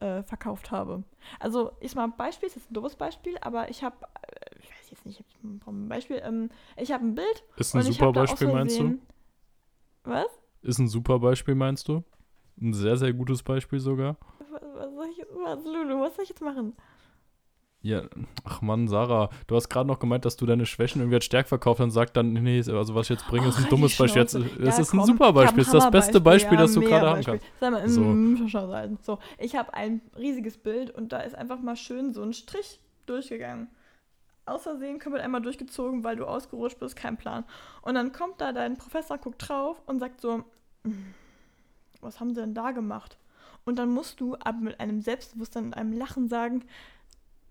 äh, verkauft habe. Also, ist mal ein Beispiel, ist jetzt ein doofes Beispiel, aber ich habe, äh, ich weiß jetzt nicht, ich ein Beispiel, ähm, ich habe ein Bild Ist ein ich super Beispiel, meinst du? Was? Ist ein super Beispiel, meinst du? Ein sehr, sehr gutes Beispiel sogar. Was, was soll ich jetzt, was, Lulu, was soll ich jetzt machen? Ja, ach Mann, Sarah, du hast gerade noch gemeint, dass du deine Schwächen irgendwie als stark verkauft und sagt dann, nee, also was ich jetzt bringe, ist Oh, ein halt dummes Beispiel. Jetzt, Schnauze. es Ja, ist ein super Beispiel, ist das beste Beispiel, das du ja, gerade haben kannst. Sag mal, So. mm. So, ich habe ein riesiges Bild und da ist einfach mal schön so ein Strich durchgegangen. Aus Versehen komplett einmal durchgezogen, weil du ausgerutscht bist, kein Plan. Und dann kommt da dein Professor, guckt drauf und sagt so, "Mm, was haben sie denn da gemacht? Und dann musst du aber mit einem Selbstbewusstsein und einem Lachen sagen,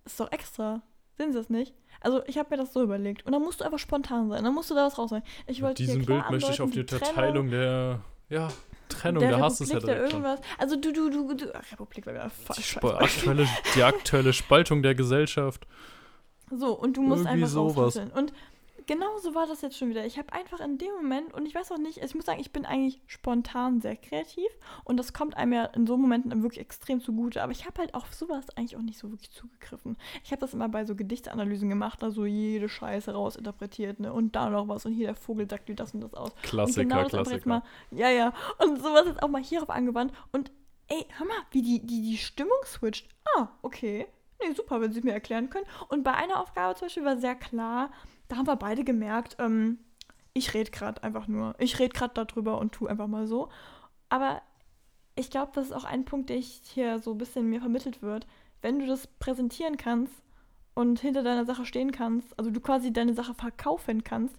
ist doch extra. Sehen Sie das nicht? Also ich habe mir das so überlegt. Und dann musst du einfach spontan sein. Dann musst du da was rausholen. Ich Mit wollte diesem Bild möchte ich auf die Trennung Unterteilung der, ja, Trennung, der der, ja Republik, der irgendwas. Also du, du, du, du. Ach, Republik war wieder Die, falsch. Sp- aktuelle, die aktuelle Spaltung der Gesellschaft. So, und du musst Irgendwie einfach sowas. Und genau so war das jetzt schon wieder. Ich habe einfach in dem Moment, und ich weiß auch nicht, ich muss sagen, ich bin eigentlich spontan sehr kreativ und das kommt einem ja in so Momenten wirklich extrem zugute. Aber ich habe halt auf sowas eigentlich auch nicht so wirklich zugegriffen. Ich habe das immer bei so Gedichtsanalysen gemacht, da so jede Scheiße rausinterpretiert, ne? Und da noch was und hier der Vogel sagt wie das und das aus. Klassiker, und genau das jetzt Klassiker. mal, ja, ja. Und sowas jetzt auch mal hierauf angewandt. Und ey, hör mal, wie die, die, die Stimmung switcht. Ah, okay. Nee, super, wenn sie es mir erklären können. Und bei einer Aufgabe zum Beispiel war sehr klar, da haben wir beide gemerkt, ähm, ich rede gerade einfach nur. Ich rede gerade darüber und tu einfach mal so. Aber ich glaube, das ist auch ein Punkt, der ich hier so ein bisschen mir vermittelt wird. Wenn du das präsentieren kannst und hinter deiner Sache stehen kannst, also du quasi deine Sache verkaufen kannst,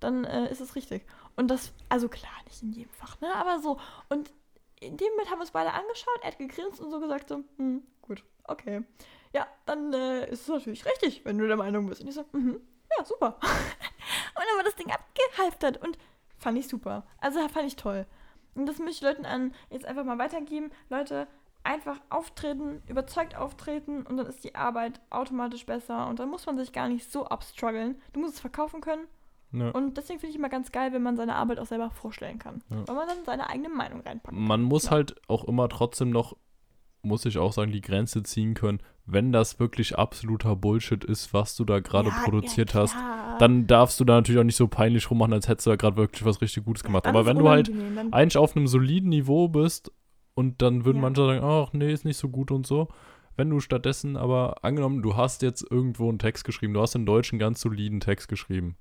dann äh, ist es richtig. Und das, also klar, nicht in jedem Fach, ne? Aber so. Und in dem Moment haben wir uns beide angeschaut, er hat gegrinst und so gesagt so, hm, gut, okay. Ja, dann äh, ist es natürlich richtig, wenn du der Meinung bist. Und ich so, mhm, ja, super. und dann war das Ding abgehalftert und fand ich super. Also fand ich toll. Und das möchte ich Leuten an jetzt einfach mal weitergeben. Leute, einfach auftreten, überzeugt auftreten und dann ist die Arbeit automatisch besser und dann muss man sich gar nicht so abstruggeln. Du musst es verkaufen können Ja. und deswegen finde ich immer ganz geil, wenn man seine Arbeit auch selber vorstellen kann. Ja. Weil man dann seine eigene Meinung reinpackt. Man muss Ja. halt auch immer trotzdem noch, muss ich auch sagen, die Grenze ziehen können, wenn das wirklich absoluter Bullshit ist, was du da gerade Ja, produziert ja, hast. Dann darfst du da natürlich auch nicht so peinlich rummachen, als hättest du da gerade wirklich was richtig Gutes gemacht. Dann Aber wenn du halt eigentlich auf einem soliden Niveau bist und dann würden Ja. manche sagen, ach nee, ist nicht so gut und so. Wenn du stattdessen aber angenommen, du hast jetzt irgendwo einen Text geschrieben, du hast im Deutschen einen ganz soliden Text geschrieben.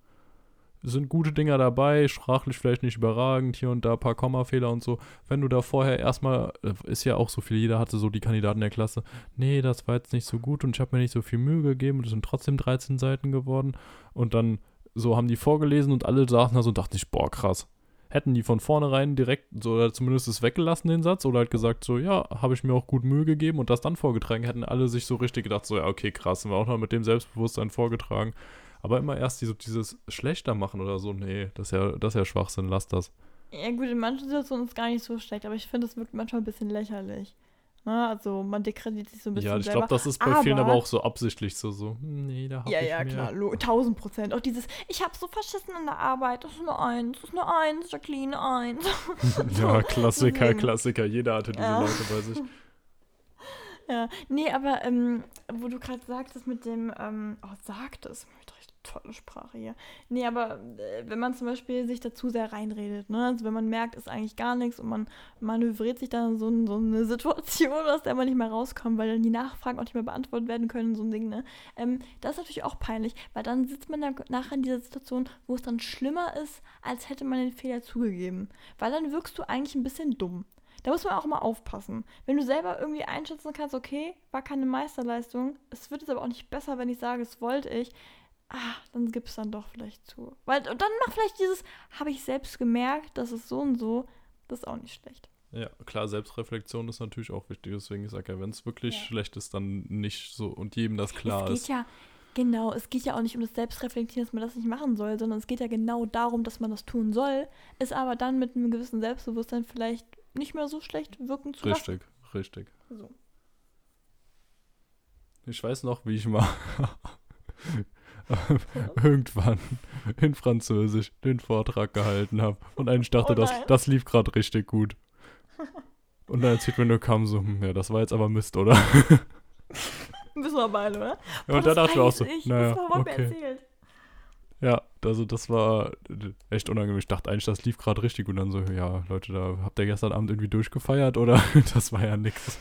Sind gute Dinger dabei, sprachlich vielleicht nicht überragend, hier und da ein paar Kommafehler und so. Wenn du da vorher erstmal, äh, ist ja auch so viel, jeder hatte so die Kandidaten der Klasse, nee, das war jetzt nicht so gut und ich habe mir nicht so viel Mühe gegeben und es sind trotzdem 13 Seiten geworden. Und dann so haben die vorgelesen und alle saßen da so und dachten sich, boah, krass hätten die von vornherein direkt so oder zumindest es weggelassen, den Satz, oder halt gesagt, so, ja, habe ich mir auch gut Mühe gegeben und das dann vorgetragen, hätten alle sich so richtig gedacht, so, ja, okay, krass, sind wir auch noch mit dem Selbstbewusstsein vorgetragen. Aber immer erst diese, dieses schlechter machen oder so, nee, das ist ja, das ist ja Schwachsinn, lass das. Ja gut, in manchen Situationen ist es gar nicht so schlecht, aber ich finde, es wirkt manchmal ein bisschen lächerlich. Ne? Also man dekreditiert sich so ein bisschen Ja, ich glaube, das ist bei vielen aber- aber auch so absichtlich so, so, hm, nee, da hab Ja, ich ja, mir. klar, lo- 1000 Prozent. Auch dieses, ich habe so verschissen in der Arbeit, das ist eine Eins, das ist eine Eins, Jacqueline, Eins. Ja, Klassiker, deswegen. Klassiker, jeder hatte diese Ja. Leute bei sich. ja, nee, aber ähm, wo du gerade sagtest mit dem, ähm, oh, sagt es, tolle Sprache hier. Nee, aber äh, wenn man zum Beispiel sich dazu sehr reinredet, ne? Also wenn man merkt, ist eigentlich gar nichts und man manövriert sich dann so, in so eine Situation, aus der man nicht mehr rauskommt, weil dann die Nachfragen auch nicht mehr beantwortet werden können, so ein Ding, ne? Ähm, das ist natürlich auch peinlich, weil dann sitzt man dann nachher in dieser Situation, wo es dann schlimmer ist, als hätte man den Fehler zugegeben. Weil dann wirkst du eigentlich ein bisschen dumm. Da muss man auch mal aufpassen. Wenn du selber irgendwie einschätzen kannst, okay, war keine Meisterleistung, es wird jetzt aber auch nicht besser, wenn ich sage, es wollte ich, ah, dann gibt es dann doch vielleicht zu. Weil, und dann mach vielleicht dieses, habe ich selbst gemerkt, dass es so und so, das ist auch nicht schlecht. Ja, klar, Selbstreflexion ist natürlich auch wichtig. Deswegen, ich sage ja, wenn es wirklich Ja. schlecht ist, dann nicht so und jedem das klar es geht ist. ja, genau, es geht ja auch nicht um das Selbstreflektieren, dass man das nicht machen soll, sondern es geht ja genau darum, dass man das tun soll, ist aber dann mit einem gewissen Selbstbewusstsein vielleicht nicht mehr so schlecht wirken zu lassen. Richtig, richtig. So. Ich weiß noch, wie ich mal irgendwann in Französisch den Vortrag gehalten habe. Und eigentlich dachte, Oh das, das lief gerade richtig gut. Und dann erzählt mir nur kam so, hm, ja, das war jetzt aber Mist, oder? Wissen wir beide, oder? Ja, und da dachte ich auch so, ich, naja, okay. erzählt. Ja, also das war echt unangenehm. Ich dachte eigentlich, das lief gerade richtig und dann so, ja, Leute, da habt ihr gestern Abend irgendwie durchgefeiert oder? Das war ja nix.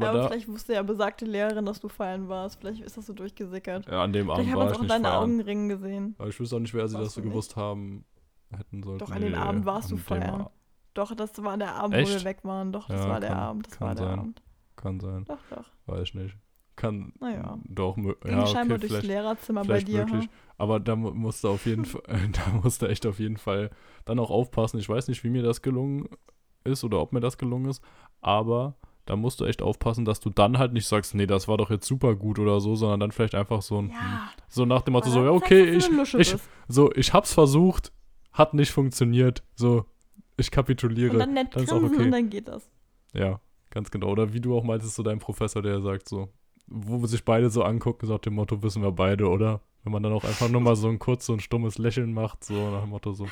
Ja. Aber ja, da- vielleicht wusste ja besagte Lehrerin, dass du feiern warst. Vielleicht ist das so durchgesickert. Ja, an dem Vielleicht Abend war ich auch in nicht deinen feiern. Augenringen gesehen. Aber ich wüsste auch nicht, wer sie Warst das so gewusst haben hätten sollten. Doch, an dem Abend warst du feiern. A- Doch, das war der Abend, wo Echt? wir weg waren. Doch, das Ja, war der kann- Abend. Das kann war der sein. Abend. Kann sein. Doch, doch. Weiß ich nicht. Kann. Naja. Doch, ja, scheinbar okay, durchs vielleicht, Lehrerzimmer bei dir. möglich. Aber da mu- musste auf jeden Fall, da musste echt auf jeden Fall dann auch aufpassen. Ich weiß nicht, wie mir das gelungen ist oder ob mir das gelungen ist, aber da musst du echt aufpassen, dass du dann halt nicht sagst, nee, das war doch jetzt super gut oder so, sondern dann vielleicht einfach so ein, Ja. so nach dem Motto, so, ja, okay, ich, ich, so, ich hab's versucht, hat nicht funktioniert, so, ich kapituliere. Und dann nett dann ist auch okay. und dann geht das. Ja, ganz genau. Oder wie du auch meintest, so dein Professor, der sagt so, wo sich beide so angucken, so nach dem Motto, wissen wir beide, oder? Wenn man dann auch einfach nur mal so ein kurz so ein stummes Lächeln macht, so nach dem Motto so,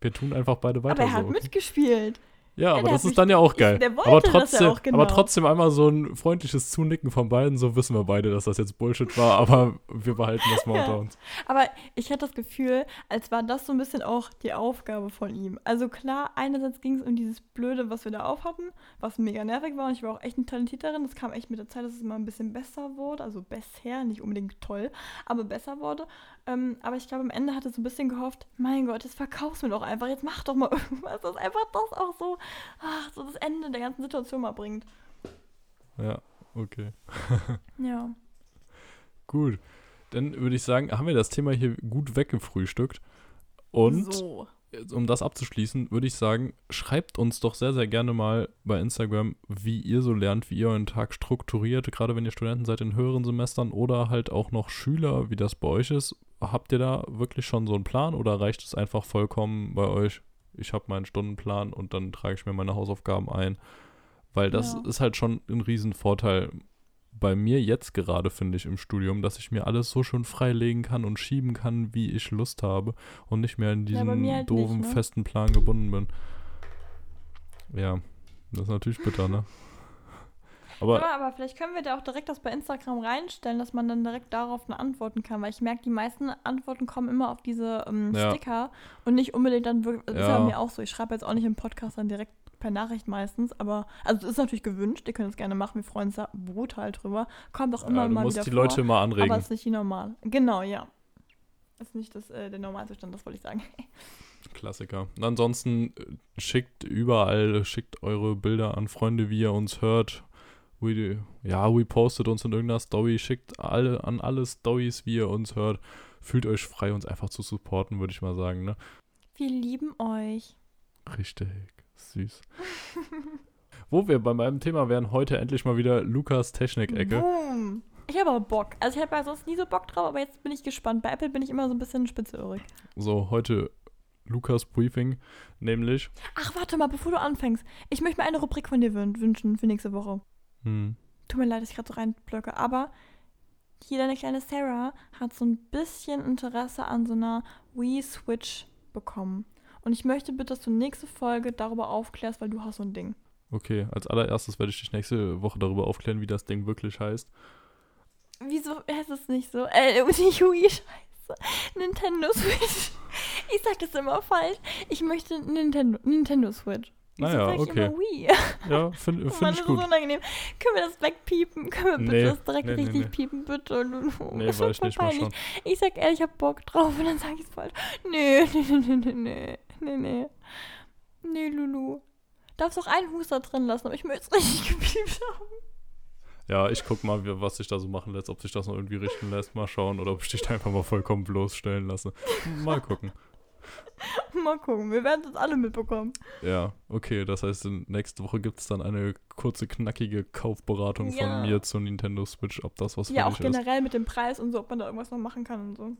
wir tun einfach beide weiter Aber er hat so. okay? mitgespielt. Ja, Ja, aber das ist dann ja auch ich- geil. der wollte aber das ja trotzdem, auch genau. aber trotzdem einmal so ein freundliches Zunicken von beiden, so wissen wir beide, dass das jetzt Bullshit war, aber wir behalten das mal Ja. unter uns. Aber ich hatte das Gefühl, als war das so ein bisschen auch die Aufgabe von ihm. Also klar, einerseits ging es um dieses Blöde, was wir da aufhatten, was mega nervig war und ich war auch echt ein talentiert darin. Das kam echt mit der Zeit, dass es immer ein bisschen besser wurde. Also bisher, nicht unbedingt toll, aber besser wurde. Ähm, aber ich glaube, am Ende hatte so ein bisschen gehofft, mein Gott, jetzt verkauf's mir doch einfach, jetzt mach doch mal irgendwas, das einfach das auch so, ach, so das Ende der ganzen Situation mal bringt. Ja, okay. Ja. Gut. Dann würde ich sagen, haben wir das Thema hier gut weggefrühstückt. Und so. um das abzuschließen, würde ich sagen, schreibt uns doch sehr, sehr gerne mal bei Instagram, wie ihr so lernt, wie ihr euren Tag strukturiert, gerade wenn ihr Studenten seid in höheren Semestern oder halt auch noch Schüler, wie das bei euch ist. Habt ihr da wirklich schon so einen Plan oder reicht es einfach vollkommen bei euch? Ich habe meinen Stundenplan und dann trage ich mir meine Hausaufgaben ein. Weil das Ja. ist halt schon ein Riesenvorteil bei mir jetzt gerade, finde ich, im Studium, dass ich mir alles so schön freilegen kann und schieben kann, wie ich Lust habe und nicht mehr in Ja, diesen mir halt doofen, nicht, ne? festen Plan gebunden bin. Ja, das ist natürlich bitter, ne? Aber Ja, aber vielleicht können wir da auch direkt das bei Instagram reinstellen, dass man dann direkt darauf eine antworten kann, weil ich merke, die meisten Antworten kommen immer auf diese ähm, Ja. Sticker und nicht unbedingt dann wirklich, das ist ja Ja. bei mir auch so, ich schreibe jetzt auch nicht im Podcast dann direkt per Nachricht meistens, aber, also das ist natürlich gewünscht, ihr könnt es gerne machen, wir freuen uns da brutal drüber, kommt auch immer ja, du mal musst wieder die vor, Leute immer aber anregen. ist nicht die normal. Genau, ja. Ist nicht das, äh, der Normalzustand, das wollte ich sagen. Klassiker. Und ansonsten äh, schickt überall, schickt eure Bilder an Freunde, wie ihr uns hört. We, ja, we postet uns in irgendeiner Story, schickt alle an alle Stories, wie ihr uns hört. Fühlt euch frei, uns einfach zu supporten, würde ich mal sagen, ne? Wir lieben euch. Richtig süß. Wo wir bei meinem Thema wären, heute endlich mal wieder Lukas Technik-Ecke. Boom. Ich habe aber Bock. Also ich habe ja sonst nie so Bock drauf, aber jetzt bin ich gespannt. Bei Apple bin ich immer so ein bisschen spitzeöhrig. So, heute Lukas Briefing, nämlich. Ach, warte mal, bevor du anfängst. Ich möchte mir eine Rubrik von dir wün wünschen für nächste Woche. Hm, Tut mir leid, dass ich gerade so reinblöcke, aber hier deine kleine Sarah hat so ein bisschen Interesse an so einer Wii-Switch bekommen. Und ich möchte bitte, dass du nächste Folge darüber aufklärst, weil du hast so ein Ding. okay, als allererstes werde ich dich nächste Woche darüber aufklären, wie das Ding wirklich heißt. wieso heißt es nicht so? Äh, nicht Wii, scheiße. Nintendo Switch. Ich sag das immer falsch. Ich möchte Nintendo, Nintendo Switch. Naja, sag ich okay. immer Wii? Ja, finde find Mann, ich das gut. ist so unangenehm. Können wir das wegpiepen? Können wir bitte Nee, das direkt nee, nee, richtig nee. piepen, bitte? Nee, Das weiß wird ich nicht mal schon. Ich sag ehrlich, ich hab Bock drauf und dann sag ich's falsch. Nee, nee, nee, nee, nee, nee, nee. Nee, Lulu. Darfst auch einen Huster drin lassen, aber ich möchte es richtig gepiept haben. Ja, ich guck mal, was sich da so machen lässt, ob sich das noch irgendwie richten lässt. Mal schauen oder ob ich dich da einfach mal vollkommen bloßstellen lasse. Mal gucken. Mal gucken, wir werden das alle mitbekommen. Ja, okay, das heißt, nächste Woche gibt es dann eine kurze, knackige Kaufberatung Ja. von mir zur Nintendo Switch, ob das was für Ja, auch dich ist. generell mit dem Preis und so, ob man da irgendwas noch machen kann und so.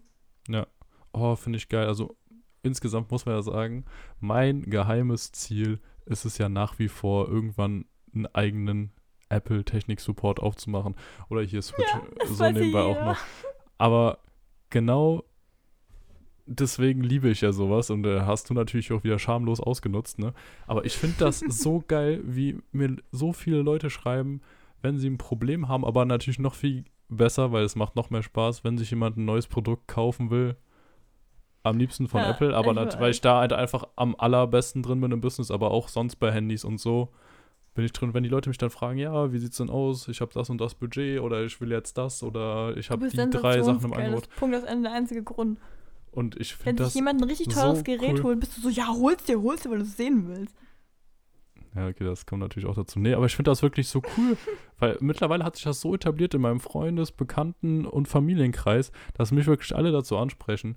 Oh, finde ich geil. Also insgesamt muss man ja sagen, mein geheimes Ziel ist es ja nach wie vor, irgendwann einen eigenen Apple-Technik-Support aufzumachen. Oder hier Switch das so nebenbei auch noch. Aber genau deswegen liebe ich ja sowas und äh, hast du natürlich auch wieder schamlos ausgenutzt, ne? Aber ich finde das so geil, wie mir so viele Leute schreiben, wenn sie ein Problem haben, aber natürlich noch viel besser, weil es macht noch mehr Spaß, wenn sich jemand ein neues Produkt kaufen will. Am liebsten von Ja, Apple, aber ich nat- weil ich da halt einfach am allerbesten drin bin im Business, aber auch sonst bei Handys und so bin ich drin. Wenn die Leute mich dann fragen, ja, wie sieht's denn aus? Ich habe das und das Budget oder ich will jetzt das oder ich habe die drei Sachen im Angebot. Das ist Punkt, das ist der einzige Grund. Und ich Wenn finde sich das. jemand ein richtig so teures Gerät cool. holt, bist du so, ja, hol's dir, hol's dir, weil du es sehen willst. Ja, okay, das kommt natürlich auch dazu. Nee, aber ich finde das wirklich so cool, weil mittlerweile hat sich das so etabliert in meinem Freundes-, Bekannten- und Familienkreis, dass mich wirklich alle dazu ansprechen.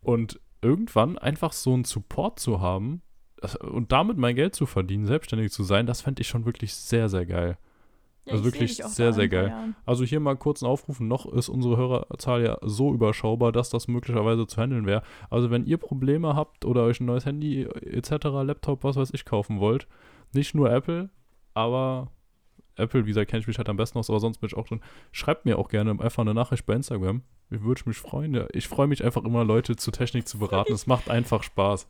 Und irgendwann einfach so einen Support zu haben das, und damit mein Geld zu verdienen, selbstständig zu sein, das fände ich schon wirklich sehr, sehr geil. Ja, Also ich wirklich sehr, sehr geil. Jahren. Also hier mal kurz einen Aufruf. Noch ist unsere Hörerzahl ja so überschaubar, dass das möglicherweise zu handeln wäre. Also wenn ihr Probleme habt oder euch ein neues Handy etc., Laptop, was weiß ich, kaufen wollt, nicht nur Apple, aber Apple, wie gesagt, kenne ich mich halt am besten aus, aber sonst bin ich auch drin. Schreibt mir auch gerne einfach eine Nachricht bei Instagram. Wie würde ich mich freuen? Ja, ich freue mich einfach immer, Leute zu Technik zu beraten. Es macht einfach Spaß.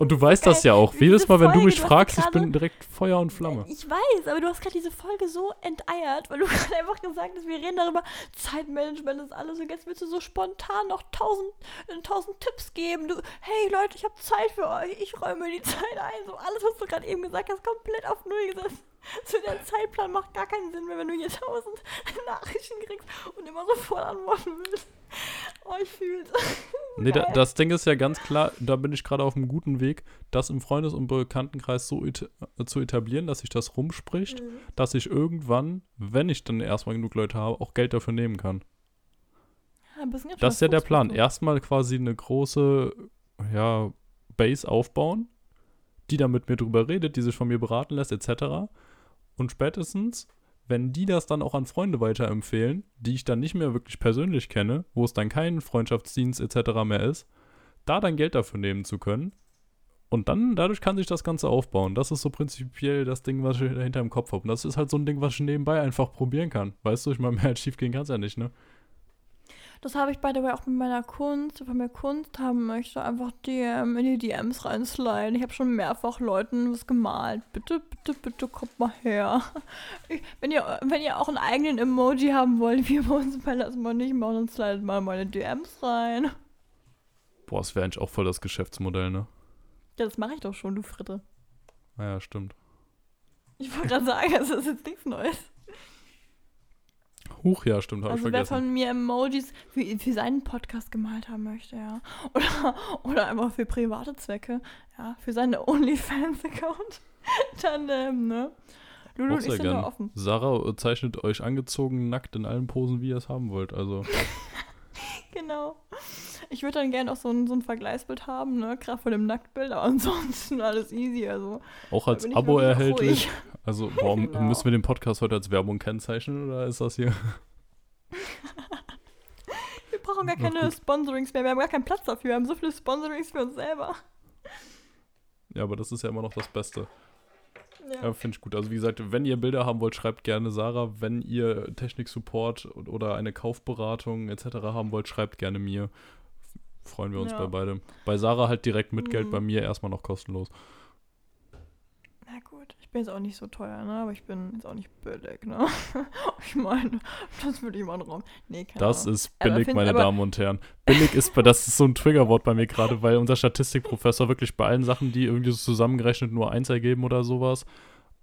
Und du weißt das ja auch. Wie Jedes Mal, wenn du mich fragst, ich bin direkt Feuer und Flamme. Ich weiß, aber du hast gerade diese Folge so enteiert, weil du gerade einfach gesagt hast, wir reden darüber, Zeitmanagement ist alles und jetzt willst du so spontan noch tausend, äh, tausend Tipps geben. Du, hey Leute, ich habe Zeit für euch, ich räume die Zeit ein. So alles, was du gerade eben gesagt hast, komplett auf Null gesetzt. So der Zeitplan macht gar keinen Sinn mehr, wenn du hier tausend Nachrichten kriegst und immer sofort antworten willst. Oh, ich fühl's. Nee, da, das Ding ist ja ganz klar, da bin ich gerade auf einem guten Weg, das im Freundes- und Bekanntenkreis so et äh, zu etablieren, dass sich das rumspricht, Mhm. dass ich irgendwann, wenn ich dann erstmal genug Leute habe, auch Geld dafür nehmen kann. Ja, Das ist ja der Plan. Erstmal quasi eine große ja, Base aufbauen, die dann mit mir drüber redet, die sich von mir beraten lässt, etc. Und spätestens, wenn die das dann auch an Freunde weiterempfehlen, die ich dann nicht mehr wirklich persönlich kenne, wo es dann kein Freundschaftsdienst etc. mehr ist, da dann Geld dafür nehmen zu können. Und dann, dadurch kann sich das Ganze aufbauen. Das ist so prinzipiell das Ding, was ich hinter dem Kopf habe. Und das ist halt so ein Ding, was ich nebenbei einfach probieren kann. Weißt du, ich meine, mehr als schief gehen kann es ja nicht, ne? Das habe ich by the way auch mit meiner Kunst. Wenn mir Kunst haben möchte, einfach DM in die DMs reinsliden. Ich habe schon mehrfach Leuten was gemalt. Bitte, bitte, bitte kommt mal her. Ich, wenn, ihr, wenn ihr auch einen eigenen Emoji haben wollt, wie bei uns bei Lass mal nicht machen, dann slidet mal meine DMs rein. Boah, das wäre eigentlich auch voll das Geschäftsmodell, ne? Ja, das mache ich doch schon, du Fritte. Naja, stimmt. Ich wollte gerade sagen, das ist jetzt nichts Neues. Huch, ja, stimmt, habe Also ich wer vergessen. von mir Emojis für, für seinen Podcast gemalt haben möchte, ja. Oder, oder einfach für private Zwecke, ja, für seinen OnlyFans-Account, dann, ähm, ne. Lulu und ich sind da offen. Sarah zeichnet euch angezogen, nackt in allen Posen, wie ihr es haben wollt. Also, Genau. Ich würde dann gerne auch so ein, so ein Vergleichsbild haben, ne, gerade vor dem Nacktbild, aber ansonsten alles easy, also. auch als Abo erhältlich. Also, boah, m- Genau. müssen wir den Podcast heute als Werbung kennzeichnen oder ist das hier? Wir brauchen gar keine. Sponsorings mehr, wir haben gar keinen Platz dafür, wir haben so viele Sponsorings für uns selber. Ja, aber das ist ja immer noch das Beste. Ja. Ja, finde ich gut. Also, wie gesagt, wenn ihr Bilder haben wollt, schreibt gerne Sarah. Wenn ihr Technik-Support oder eine Kaufberatung etc. haben wollt, schreibt gerne mir. Freuen wir uns Ja. bei beidem. Bei Sarah halt direkt mit Geld, Mhm. bei mir erstmal noch kostenlos. Gut. Ich bin jetzt auch nicht so teuer, ne? Aber ich bin jetzt auch nicht billig, ne? ich meine, das würde ich mal Raum. Nee, keine Das Ahnung. ist billig, find- meine Damen und Herren. Billig ist, bei- das ist so ein Triggerwort bei mir gerade, weil unser Statistikprofessor wirklich bei allen Sachen, die irgendwie so zusammengerechnet nur eins ergeben oder sowas,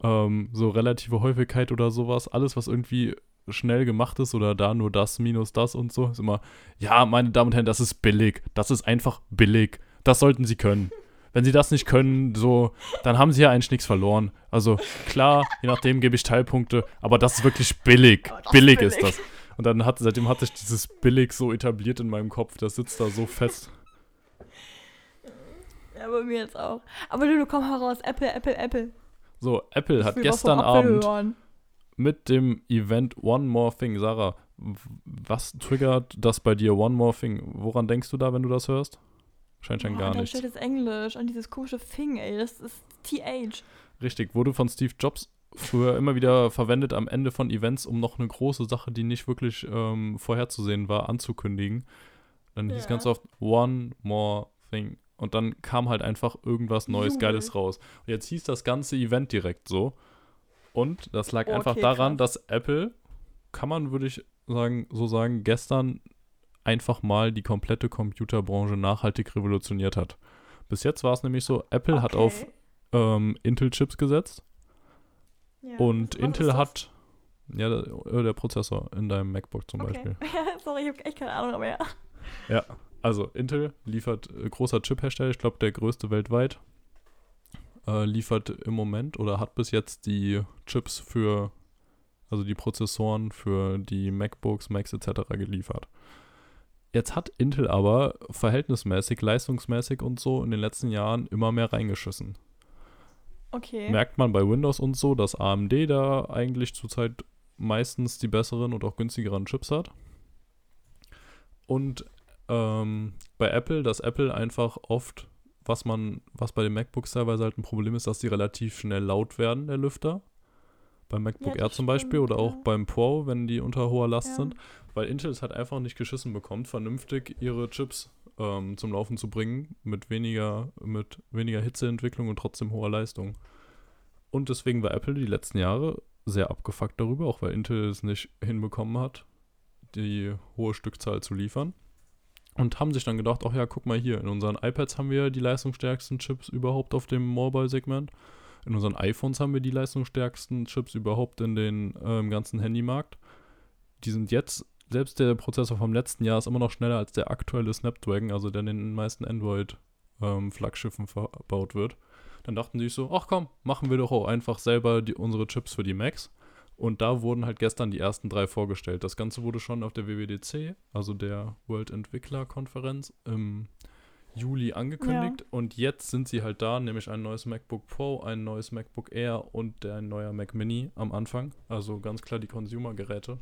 ähm, so relative Häufigkeit oder sowas, alles, was irgendwie schnell gemacht ist oder da nur das minus das und so, ist immer, ja, meine Damen und Herren, das ist billig. Das ist einfach billig. Das sollten Sie können. Wenn Sie das nicht können, so, dann haben Sie ja eigentlich nichts verloren. Also klar, je nachdem gebe ich Teilpunkte, aber das ist wirklich billig. Ist billig ist billig. das. Und dann hat, seitdem hat sich dieses billig so etabliert in meinem Kopf. Das sitzt da so fest. Ja, bei mir jetzt auch. Aber du, komm heraus. Apple, Apple, Apple. So, Apple hat gestern Abend hören. mit dem Event One More Thing, Sarah, was triggert das bei dir, One More Thing? Woran denkst du da, wenn du das hörst? Scheint schon Boah, gar dann nichts. steht jetzt Englisch und dieses komische Thing, ey. Das ist TH. Richtig, wurde von Steve Jobs früher immer wieder verwendet am Ende von Events, um noch eine große Sache, die nicht wirklich ähm, vorherzusehen war, anzukündigen. Dann hieß ganz oft One More Thing. Und dann kam halt einfach irgendwas Neues, Jubel. Geiles raus. Und jetzt hieß das ganze Event direkt so. Und das lag Okay, einfach daran, krass. dass Apple, kann man, würde ich sagen, so sagen, gestern einfach mal die komplette Computerbranche nachhaltig revolutioniert hat. Bis jetzt war es nämlich so, Apple hat auf Okay. ähm, Intel-Chips gesetzt Ja, und Intel hat, ja, der, äh, der Prozessor in deinem MacBook zum Okay. Beispiel. Sorry, ich habe echt keine Ahnung, aber ja. Ja, also Intel liefert, äh, großer Chip-Hersteller, ich glaube der größte weltweit, äh, liefert im Moment oder hat bis jetzt die Chips für, also die Prozessoren für die MacBooks, Macs etc. geliefert. Jetzt hat Intel aber verhältnismäßig, leistungsmäßig und so in den letzten Jahren immer mehr reingeschissen. Okay. merkt man bei Windows und so, dass AMD da eigentlich zurzeit meistens die besseren und auch günstigeren Chips hat. Und ähm, bei Apple, dass Apple einfach oft, was man, was bei den MacBooks teilweise halt ein Problem ist, dass die relativ schnell laut werden, der Lüfter. Beim MacBook Ja, Air zum Beispiel stimmt, oder auch ja. beim Pro, wenn die unter hoher Last Ja. sind. Weil Intel es halt einfach nicht geschissen bekommt, vernünftig ihre Chips ähm, zum Laufen zu bringen, mit weniger, mit weniger Hitzeentwicklung und trotzdem hoher Leistung. Und deswegen war Apple die letzten Jahre sehr abgefuckt darüber, auch weil Intel es nicht hinbekommen hat, die hohe Stückzahl zu liefern. Und haben sich dann gedacht, ach ja, guck mal hier, in unseren iPads haben wir die leistungsstärksten Chips überhaupt auf dem Mobile-Segment. In unseren iPhones haben wir die leistungsstärksten Chips überhaupt in den äh, im ganzen Handymarkt. Die sind jetzt, selbst der Prozessor vom letzten Jahr ist immer noch schneller als der aktuelle Snapdragon, also der in den meisten Android-Flaggschiffen verbaut wird. Dann dachten sie sich so, ach komm, machen wir doch auch einfach selber die, unsere Chips für die Macs. Und da wurden halt gestern die ersten drei vorgestellt. Das Ganze wurde schon auf der WWDC, also der World Entwickler Konferenz, im Juli angekündigt. Und jetzt sind sie halt da, nämlich ein neues MacBook Pro, ein neues MacBook Air und der- ein neuer Mac Mini am Anfang. Also ganz klar die Consumer-Geräte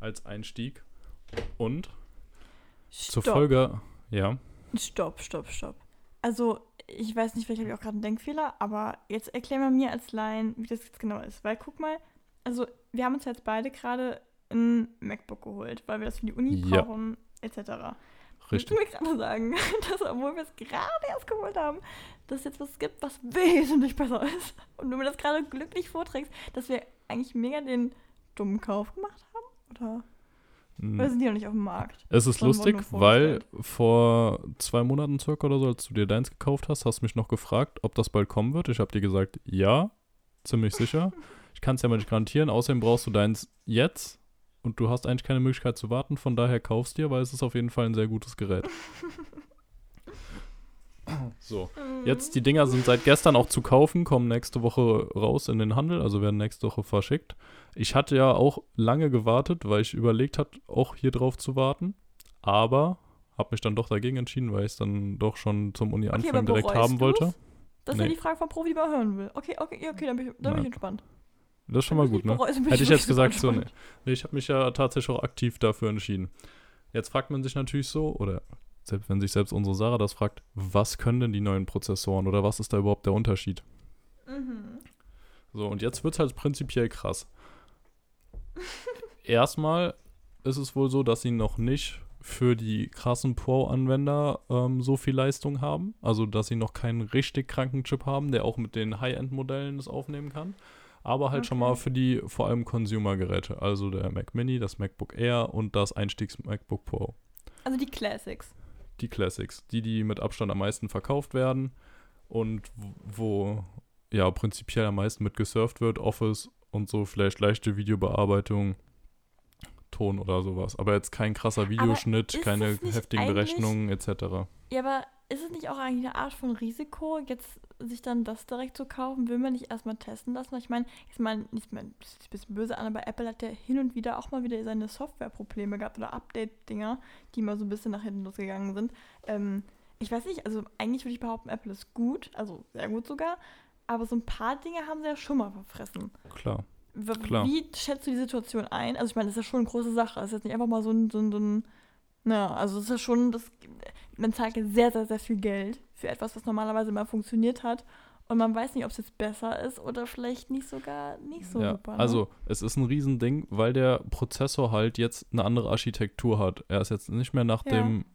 als Einstieg. Und zur Stopp. Folge, ja, Stopp, stopp, stopp. Also, ich weiß nicht, vielleicht habe ich auch gerade einen Denkfehler, aber jetzt erklär mal mir als Laien, wie das jetzt genau ist. Weil guck mal, also wir haben uns jetzt beide gerade ein MacBook geholt, weil wir das für die Uni Ja. brauchen, etc. Richtig. du mir gerade sagen, dass obwohl wir es gerade erst geholt haben, dass es jetzt was gibt, was wesentlich besser ist und du mir das gerade glücklich vorträgst, dass wir eigentlich mega den dummen Kauf gemacht haben? Oder, oder sind die noch nicht auf dem Markt? Es ist lustig, weil vor zwei Monaten circa oder so, als du dir deins gekauft hast, hast du mich noch gefragt, ob das bald kommen wird. Ich habe dir gesagt, ja, ziemlich sicher. Ich kann es ja mal nicht garantieren. Außerdem brauchst du deins jetzt und du hast eigentlich keine Möglichkeit zu warten. Von daher kaufst dir, weil es ist auf jeden Fall ein sehr gutes Gerät. So, jetzt die Dinger sind seit gestern auch zu kaufen, kommen nächste Woche raus in den Handel, also werden nächste Woche verschickt. Ich hatte ja auch lange gewartet, weil ich überlegt hatte, auch hier drauf zu warten, aber habe mich dann doch dagegen entschieden, weil ich es dann doch schon zum Uni-Anfang aber direkt haben wollte. du's? Das ist ja Nee. die Frage vom Profi, die man hören will. Okay, okay, ja, okay, dann bin ich, dann bin ich entspannt. Das ist schon mal gut, ne? Hätte Hätte ich jetzt gesagt, so, ne. Nee, ich habe mich ja tatsächlich auch aktiv dafür entschieden. Jetzt fragt man sich natürlich so, oder selbst wenn sich selbst unsere Sarah das fragt, was können denn die neuen Prozessoren oder was ist da überhaupt der Unterschied? Mhm. So, und jetzt wird es halt prinzipiell krass. Erstmal ist es wohl so, dass sie noch nicht für die krassen Pro-Anwender ähm, so viel Leistung haben. Also, dass sie noch keinen richtig kranken Chip haben, der auch mit den High-End-Modellen das aufnehmen kann. Aber halt schon mal Okay. für die vor allem Consumer-Geräte. Also der Mac Mini, das MacBook Air und das Einstiegs-MacBook Pro. Also die Classics. Die Classics. Die, die mit Abstand am meisten verkauft werden und wo ja prinzipiell am meisten mit gesurft wird. Office und so vielleicht leichte Videobearbeitung. Ton oder sowas. Aber jetzt kein krasser Videoschnitt, keine heftigen Berechnungen etc. Ja, aber ist es nicht auch eigentlich eine Art von Risiko, jetzt sich dann das direkt zu kaufen? Will man nicht erstmal testen lassen? Ich meine, jetzt mal nicht ist ein bisschen böse an, aber Apple hat ja hin und wieder auch mal wieder seine Softwareprobleme gehabt oder Update-Dinger, die mal so ein bisschen nach hinten losgegangen sind. Ähm, ich weiß nicht, also eigentlich würde ich behaupten, Apple ist gut, also sehr gut sogar, aber so ein paar Dinge haben sie ja schon mal verfressen. Klar. W Klar. Wie schätzt du die Situation ein? Also ich meine, das ist ja schon eine große Sache. Das ist jetzt nicht einfach mal so ein, so ein, so ein naja, also das ist ja schon, das, man zahlt ja sehr, sehr, sehr viel Geld für etwas, was normalerweise mal funktioniert hat. Und man weiß nicht, ob es jetzt besser ist oder vielleicht nicht sogar nicht so ja, super. Ne? also es ist ein Riesending, weil der Prozessor halt jetzt eine andere Architektur hat. Er ist jetzt nicht mehr nach Ja. dem,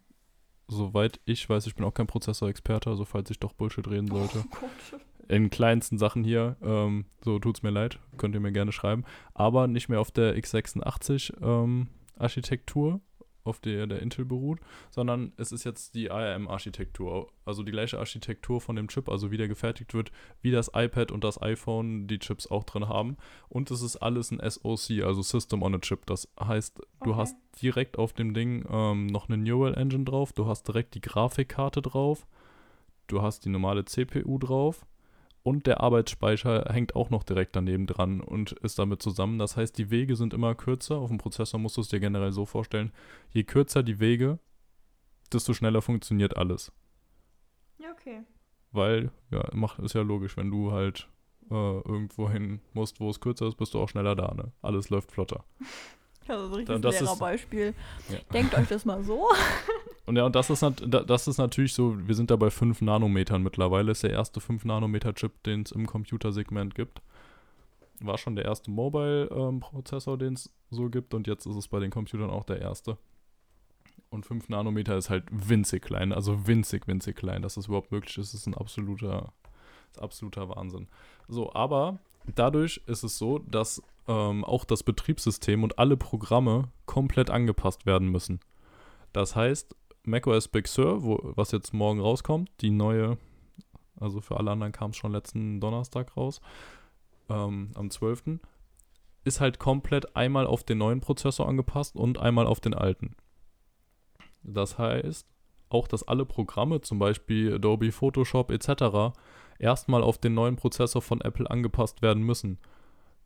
soweit ich weiß, ich bin auch kein Prozessor-Experte, also falls ich doch Bullshit reden sollte. Oh Gott. in kleinsten Sachen hier, ähm, so tut's mir leid, könnt ihr mir gerne schreiben, aber nicht mehr auf der x86 ähm, Architektur, auf der der Intel beruht, sondern es ist jetzt die ARM-Architektur, also die gleiche Architektur von dem Chip, also wie der gefertigt wird, wie das iPad und das iPhone die Chips auch drin haben. Und es ist alles ein SoC, also System on a Chip. Das heißt, du Okay. hast direkt auf dem Ding ähm, noch eine Neural Engine drauf, du hast direkt die Grafikkarte drauf, du hast die normale CPU drauf und der Arbeitsspeicher hängt auch noch direkt daneben dran und ist damit zusammen. Das heißt, die Wege sind immer kürzer. Auf dem Prozessor musst du es dir generell so vorstellen. Je kürzer die Wege, desto schneller funktioniert alles. Ja, okay. Weil, ja, macht, ist ja logisch, wenn du halt äh, irgendwo hin musst, wo es kürzer ist, bist du auch schneller da, ne? Alles läuft flotter. Also so ein richtiges ist- Lehrerbeispiel. Ja. Denkt euch das mal so. Und ja, und das ist, das ist natürlich so, wir sind da bei 5 Nanometern mittlerweile. Ist der erste 5 Nanometer-Chip, den es im Computersegment gibt. War schon der erste Mobile-Prozessor, den es so gibt. Und jetzt ist es bei den Computern auch der erste. Und 5 Nanometer ist halt winzig klein, also winzig, winzig klein. Dass das überhaupt möglich ist, ist ein absoluter, ist absoluter Wahnsinn. So, aber dadurch ist es so, dass ähm, auch das Betriebssystem und alle Programme komplett angepasst werden müssen. Das heißt, macOS Big Sur, wo, was jetzt morgen rauskommt, die neue, also für alle anderen kam es schon letzten Donnerstag raus, ähm, am 12., ist halt komplett einmal auf den neuen Prozessor angepasst und einmal auf den alten. Das heißt, auch dass alle Programme, zum Beispiel Adobe Photoshop etc., erstmal auf den neuen Prozessor von Apple angepasst werden müssen.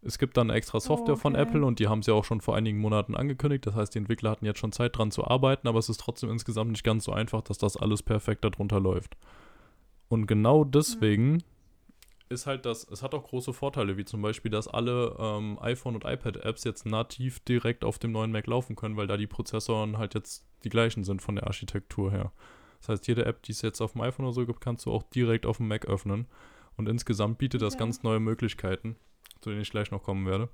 Es gibt dann extra Software von okay. Apple und die haben sie auch schon vor einigen Monaten angekündigt. Das heißt, die Entwickler hatten jetzt schon Zeit dran zu arbeiten, aber es ist trotzdem insgesamt nicht ganz so einfach, dass das alles perfekt darunter läuft. Und genau deswegen ist halt das, es hat auch große Vorteile, wie zum Beispiel, dass alle ähm, iPhone- und iPad-Apps jetzt nativ direkt auf dem neuen Mac laufen können, weil da die Prozessoren halt jetzt die gleichen sind von der Architektur her. Das heißt, jede App, die es jetzt auf dem iPhone oder so gibt, kannst du auch direkt auf dem Mac öffnen. Und insgesamt bietet das Ja. ganz neue Möglichkeiten, zu denen ich gleich noch kommen werde.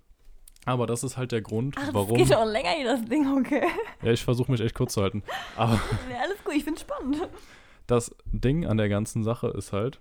Aber das ist halt der Grund, Ach, warum. das geht auch länger hier, das Ding, okay. Ja, ich versuche mich echt kurz zu halten. Aber Ja, alles gut, ich find's spannend. das Ding an der ganzen Sache ist halt,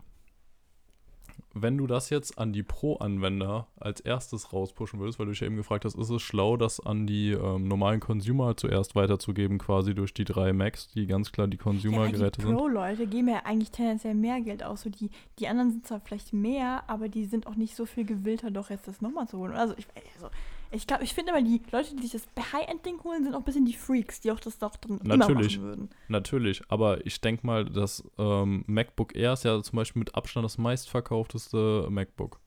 wenn du das jetzt an die Pro-Anwender als erstes rauspushen würdest, weil du dich ja eben gefragt hast, ist es schlau, das an die ähm, normalen Consumer zuerst weiterzugeben, quasi durch die drei Macs, die ganz klar die Ja, Consumer-Geräte die sind? Pro-Leute geben ja eigentlich tendenziell mehr Geld aus. So die, die anderen sind zwar vielleicht mehr, aber die sind auch nicht so viel gewillter, doch jetzt das nochmal zu holen. Also ich, also, ich glaube, ich finde immer, die Leute, die sich das High-End-Ding holen, sind auch ein bisschen die Freaks, die auch das doch dann Natürlich. immer machen würden. Natürlich, aber ich denke mal, das ähm, MacBook Air ist ja zum Beispiel mit Abstand das meistverkaufteste MacBook.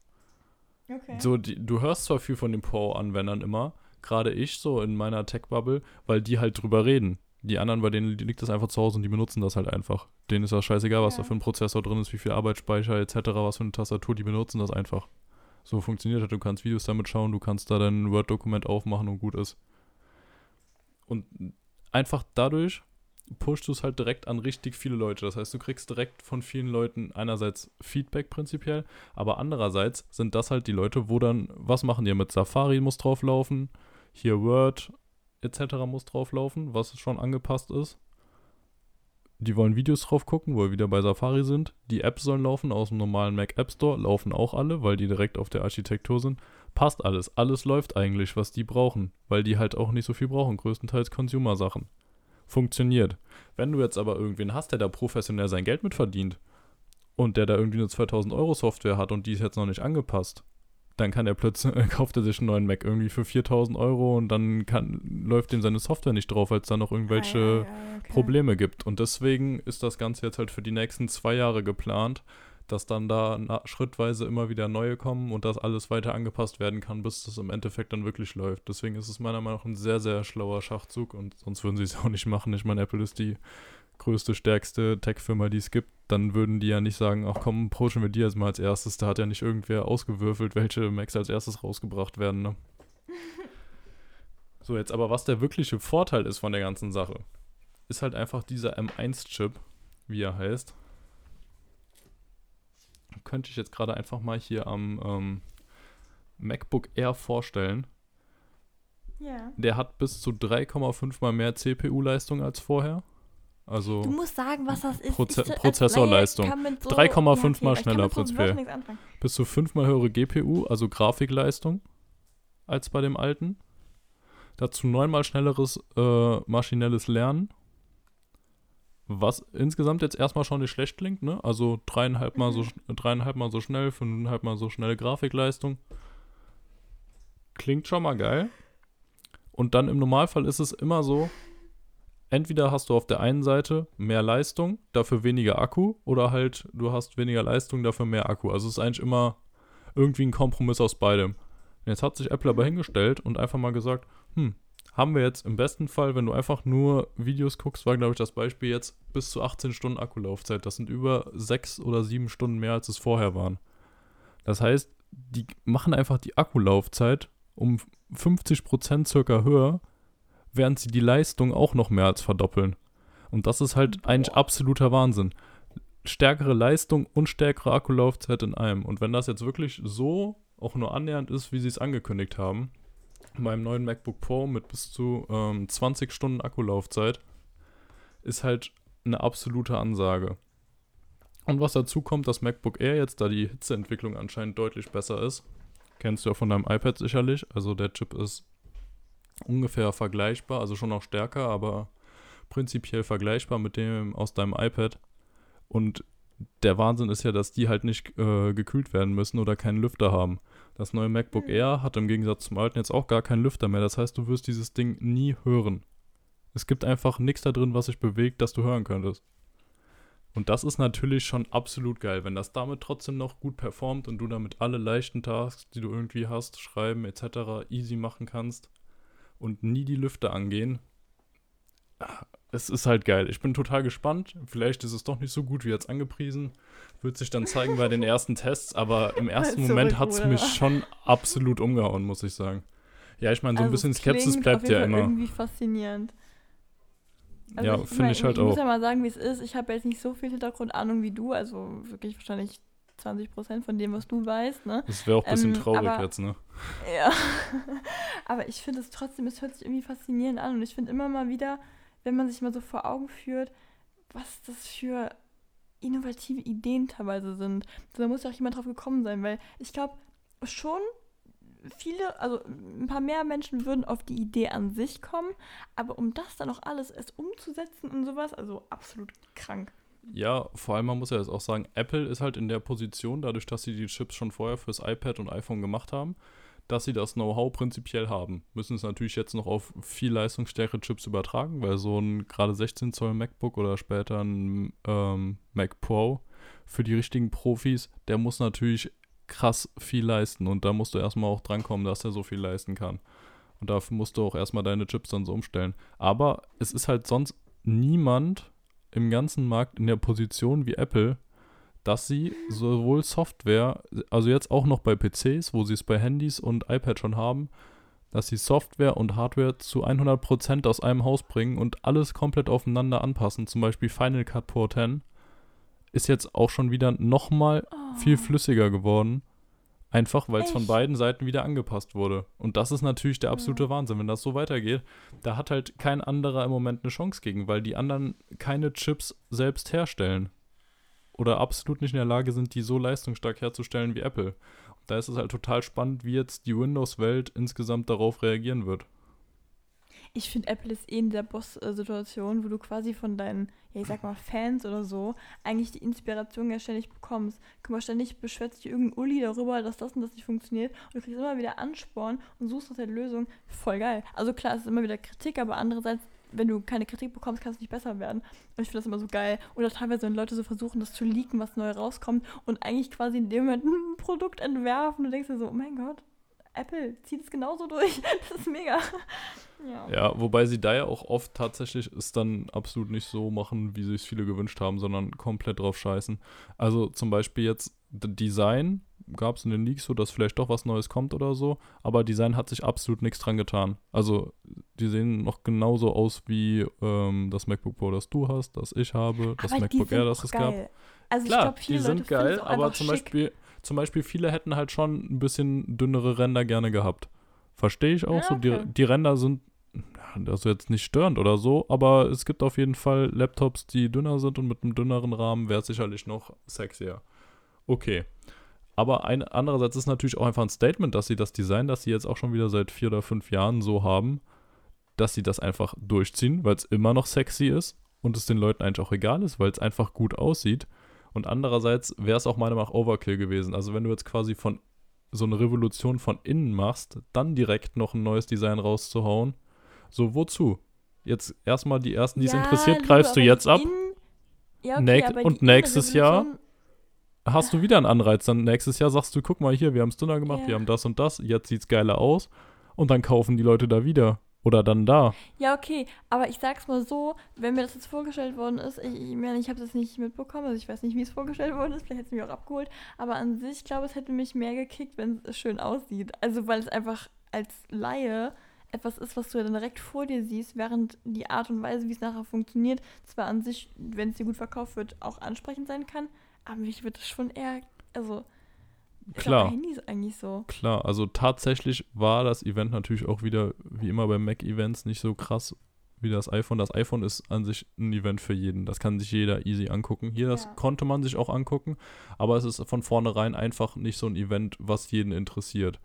Okay. So, die, du hörst zwar viel von den Pro-Anwendern immer, gerade ich so in meiner Tech-Bubble, weil die halt drüber reden. Die anderen, bei denen liegt das einfach zu Hause und die benutzen das halt einfach. Denen ist das scheißegal, was Ja. da für ein Prozessor drin ist, wie viel Arbeitsspeicher etc., was für eine Tastatur, die benutzen das einfach. So funktioniert das. Du kannst Videos damit schauen, du kannst da dein Word-Dokument aufmachen und gut ist. Und einfach dadurch pushst du es halt direkt an richtig viele Leute. Das heißt, du kriegst direkt von vielen Leuten einerseits Feedback prinzipiell, aber andererseits sind das halt die Leute, wo dann, was machen die mit Safari muss drauflaufen, hier Word, etc. muss drauflaufen, was schon angepasst ist. Die wollen Videos drauf gucken, wo wir wieder bei Safari sind. Die Apps sollen laufen aus dem normalen Mac App Store, laufen auch alle, weil die direkt auf der Architektur sind. Passt alles. Alles läuft eigentlich, was die brauchen, weil die halt auch nicht so viel brauchen, größtenteils Consumer-Sachen. Funktioniert. Wenn du jetzt aber irgendwen hast, der da professionell sein Geld mit verdient und der da irgendwie eine 2000 Euro Software hat und die ist jetzt noch nicht angepasst, dann kann er plötzlich, kauft er sich einen neuen Mac irgendwie für 4000 Euro und dann kann, läuft ihm seine Software nicht drauf, weil es da noch irgendwelche Ah, ja, okay. Probleme gibt. Und deswegen ist das Ganze jetzt halt für die nächsten zwei Jahre geplant, dass dann da na, schrittweise immer wieder neue kommen und dass alles weiter angepasst werden kann, bis das im Endeffekt dann wirklich läuft. Deswegen ist es meiner Meinung nach ein sehr, sehr schlauer Schachzug und sonst würden sie es auch nicht machen. Ich meine, Apple ist die größte, stärkste Tech-Firma, die es gibt. Dann würden die ja nicht sagen, ach komm, pushen wir die jetzt mal als erstes. Da hat ja nicht irgendwer ausgewürfelt, welche Macs als erstes rausgebracht werden. Ne? so, jetzt aber was der wirkliche Vorteil ist von der ganzen Sache, ist halt einfach dieser M1-Chip, wie er heißt. Könnte ich jetzt gerade einfach mal hier am ähm, MacBook Air vorstellen. Ja. Der hat bis zu 3,5 mal mehr CPU-Leistung als vorher. Also Du musst sagen, was das ist. Proze- so- als Prozessorleistung. Laie kann mit so- 3,5 okay, mal schneller so prinzipiell. Bis zu 5 mal höhere GPU, also Grafikleistung, als bei dem alten. Dazu 9 mal schnelleres äh, maschinelles Lernen. Was insgesamt jetzt erstmal schon nicht schlecht klingt, ne? Also dreieinhalb mal, so, Mhm. sch- dreieinhalb mal so schnell, fünfeinhalb mal so schnelle Grafikleistung. Klingt schon mal geil. Und dann im Normalfall ist es immer so, entweder hast du auf der einen Seite mehr Leistung, dafür weniger Akku, oder halt du hast weniger Leistung, dafür mehr Akku. Also es ist eigentlich immer irgendwie ein Kompromiss aus beidem. Und jetzt hat sich Apple aber hingestellt und einfach mal gesagt, hm, haben wir jetzt im besten Fall, wenn du einfach nur Videos guckst, war glaube ich das Beispiel jetzt bis zu 18 Stunden Akkulaufzeit. Das sind über 6 oder 7 Stunden mehr, als es vorher waren. Das heißt, die machen einfach die Akkulaufzeit um 50% circa höher, während sie die Leistung auch noch mehr als verdoppeln. Und das ist halt eigentlich Boah. absoluter Wahnsinn. Stärkere Leistung und stärkere Akkulaufzeit in einem. Und wenn das jetzt wirklich so auch nur annähernd ist, wie sie es angekündigt haben, beim neuen MacBook Pro mit bis zu ähm, 20 Stunden Akkulaufzeit, ist halt eine absolute Ansage. Und was dazu kommt, dass MacBook Air jetzt, da die Hitzeentwicklung anscheinend deutlich besser ist, kennst du ja von deinem iPad sicherlich, also der Chip ist ungefähr vergleichbar, also schon noch stärker, aber prinzipiell vergleichbar mit dem aus deinem iPad. Und der Wahnsinn ist ja, dass die halt nicht äh, gekühlt werden müssen oder keinen Lüfter haben. Das neue MacBook Mhm. Air hat im Gegensatz zum alten jetzt auch gar keinen Lüfter mehr. Das heißt, du wirst dieses Ding nie hören. Es gibt einfach nichts da drin, was sich bewegt, das du hören könntest. Und das ist natürlich schon absolut geil, wenn das damit trotzdem noch gut performt und du damit alle leichten Tasks, die du irgendwie hast, schreiben etc. easy machen kannst und nie die Lüfter angehen. Es ist halt geil. Ich bin total gespannt. Vielleicht ist es doch nicht so gut wie jetzt angepriesen. Wird sich dann zeigen bei den ersten Tests, aber im ersten Moment hat es mich schon absolut umgehauen, muss ich sagen. Ja, ich meine, so ein Also, bisschen es Skepsis bleibt ja Fall immer. irgendwie faszinierend. Also Ja, ich- finde mein, ich halt Ich muss auch. ja mal sagen, wie es ist. Ich habe jetzt nicht so viel Hintergrundahnung wie du, also wirklich wahrscheinlich 20% von dem, was du weißt, ne? Das wäre auch ein bisschen Ähm, traurig aber- jetzt, ne? Ja. Aber ich finde es trotzdem, es hört sich irgendwie faszinierend an. Und ich finde immer mal wieder, wenn man sich mal so vor Augen führt, was das für innovative Ideen teilweise sind. Da muss ja auch jemand drauf gekommen sein, weil ich glaube schon viele, also ein paar mehr Menschen würden auf die Idee an sich kommen, aber um das dann auch alles erst umzusetzen und sowas, also absolut krank. Ja, vor allem, man muss ja jetzt auch sagen, Apple ist halt in der Position, dadurch, dass sie die Chips schon vorher fürs iPad und iPhone gemacht haben, dass sie das Know-how prinzipiell haben. Müssen es natürlich jetzt noch auf viel leistungsstärkere Chips übertragen, weil so ein gerade 16 Zoll MacBook oder später ein ähm, Mac Pro für die richtigen Profis, der muss natürlich krass viel leisten und da musst du erstmal auch drankommen, dass er so viel leisten kann. Und dafür musst du auch erstmal deine Chips dann so umstellen. Aber es ist halt sonst niemand im ganzen Markt in der Position wie Apple, dass sie sowohl Software, also jetzt auch noch bei PCs, wo sie es bei Handys und iPad schon haben, dass sie Software und Hardware zu 100% aus einem Haus bringen und alles komplett aufeinander anpassen. Zum Beispiel Final Cut Pro 10 ist jetzt auch schon wieder nochmal Oh. viel flüssiger geworden Einfach, weil es von beiden Seiten wieder angepasst wurde. Und das ist natürlich der absolute Ja. Wahnsinn. Wenn das so weitergeht, da hat halt kein anderer im Moment eine Chance gegen, weil die anderen keine Chips selbst herstellen. Oder absolut nicht in der Lage sind, die so leistungsstark herzustellen wie Apple. Und da ist es halt total spannend, wie jetzt die Windows-Welt insgesamt darauf reagieren wird. Ich finde, Apple ist eh in der Boss-Situation, wo du quasi von deinen, ja, ich sag mal, Fans oder so, eigentlich die Inspiration ja ständig bekommst. Guck mal, ständig beschwert sich irgendein Uli darüber, dass das und das nicht funktioniert. Und du kriegst immer wieder Ansporn und suchst nach der Lösung. Voll geil. Also klar, es ist immer wieder Kritik, aber andererseits, wenn du keine Kritik bekommst, kann es nicht besser werden. Und ich finde das immer so geil. Oder teilweise, wenn Leute so versuchen, das zu leaken, was neu rauskommt und eigentlich quasi in dem Moment ein Produkt entwerfen. Du denkst dir so, oh mein Gott, Apple zieht es genauso durch. Das ist mega. Ja. Ja, wobei sie da ja auch oft tatsächlich es dann absolut nicht so machen, wie sich viele gewünscht haben, sondern komplett drauf scheißen. Also zum Beispiel jetzt Design gab es in den Leaks so, dass vielleicht doch was Neues kommt oder so, aber Design hat sich absolut nichts dran getan. Also die sehen noch genauso aus wie ähm, das MacBook Pro, das du hast, das ich habe, das Aber MacBook Air, das es gab. geil. Also Klar, ich glaube, viele die Leute sind finden geil, aber zum schick. Beispiel, zum Beispiel viele hätten halt schon ein bisschen dünnere Ränder gerne gehabt. Verstehe ich auch Ja, so. okay. Die, die Ränder sind also jetzt nicht störend oder so, aber es gibt auf jeden Fall Laptops, die dünner sind und mit einem dünneren Rahmen wäre es sicherlich noch sexier. Okay. Aber ein, andererseits ist natürlich auch einfach ein Statement, dass sie das Design, das sie jetzt auch schon wieder seit vier oder fünf Jahren so haben, dass sie das einfach durchziehen, weil es immer noch sexy ist und es den Leuten eigentlich auch egal ist, weil es einfach gut aussieht. Und andererseits wäre es auch meiner Meinung nach Overkill gewesen. Also wenn du jetzt quasi von so eine Revolution von innen machst, dann direkt noch ein neues Design rauszuhauen, so wozu? Jetzt erstmal die ersten, die es Ja, interessiert, greifst du jetzt ab. Ja, okay, Näch- und nächstes Jahr Hast du wieder einen Anreiz, dann nächstes Jahr sagst du, guck mal hier, wir haben es dünner gemacht, Ja. wir haben das und das, jetzt sieht's geiler aus und dann kaufen die Leute da wieder oder dann da. Ja, okay, aber ich sag's mal so, wenn mir das jetzt vorgestellt worden ist, ich, ich meine, ich habe das nicht mitbekommen, also ich weiß nicht, wie es vorgestellt worden ist, vielleicht hätte es mich auch abgeholt, aber an sich, ich glaube, es hätte mich mehr gekickt, wenn es schön aussieht. Also, weil es einfach als Laie etwas ist, was du ja dann direkt vor dir siehst, während die Art und Weise, wie es nachher funktioniert, zwar an sich, wenn es dir gut verkauft wird, auch ansprechend sein kann, aber mich wird es schon eher, also, ist Klar. Handys eigentlich so. Klar, also tatsächlich war das Event natürlich auch wieder, wie immer bei Mac-Events, nicht so krass wie das iPhone. Das iPhone ist an sich ein Event für jeden. Das kann sich jeder easy angucken. Hier, das Ja. konnte man sich auch angucken, aber es ist von vornherein einfach nicht so ein Event, was jeden interessiert.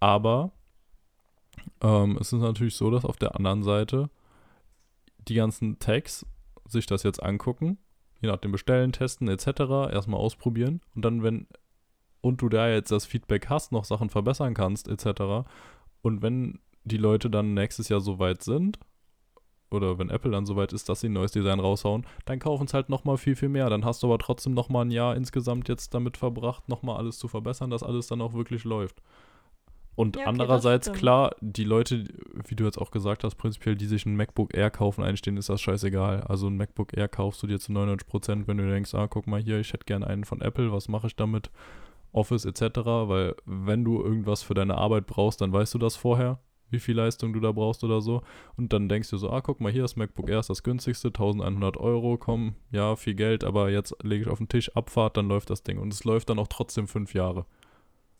Aber ähm, es ist natürlich so, dass auf der anderen Seite die ganzen Tags sich das jetzt angucken, je nachdem bestellen, testen etc., erstmal ausprobieren und dann, wenn und du da jetzt das Feedback hast, noch Sachen verbessern kannst, etc. Und wenn die Leute dann nächstes Jahr so weit sind, oder wenn Apple dann so weit ist, dass sie ein neues Design raushauen, dann kaufen es halt nochmal viel, viel mehr. Dann hast du aber trotzdem nochmal ein Jahr insgesamt jetzt damit verbracht, nochmal alles zu verbessern, dass alles dann auch wirklich läuft. Und Ja, okay, andererseits, klar, die Leute, wie du jetzt auch gesagt hast, prinzipiell, die sich ein MacBook Air kaufen, einstehen, ist das scheißegal. Also ein MacBook Air kaufst du dir zu 99%, wenn du denkst, ah, guck mal hier, ich hätte gerne einen von Apple, was mache ich damit? Office etc., weil wenn du irgendwas für deine Arbeit brauchst, dann weißt du das vorher, wie viel Leistung du da brauchst oder so. Und dann denkst du so, ah, guck mal, hier das MacBook Air ist das günstigste, 1100 Euro, komm, ja, viel Geld, aber jetzt lege ich auf den Tisch, Abfahrt, dann läuft das Ding. Und es läuft dann auch trotzdem fünf Jahre.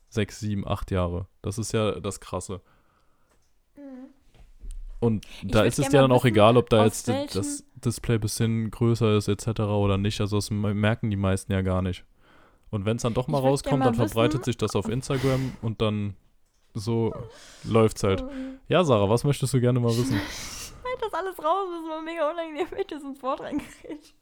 Sechs, sieben, acht Jahre. Das ist ja das Krasse. Und Ich da ist es dir dann auch egal, ob da jetzt das Display ein bisschen größer ist etc. oder nicht. Also das me- merken die meisten ja gar nicht. Und wenn es dann doch mal rauskommt, mal dann verbreitet wissen- sich das auf Instagram und dann so läuft's halt. Oh. Ja, Sarah, was möchtest du gerne mal wissen? halt das alles raus, das ist mal mega unangenehm, wenn ich das ins Wort reingeredet.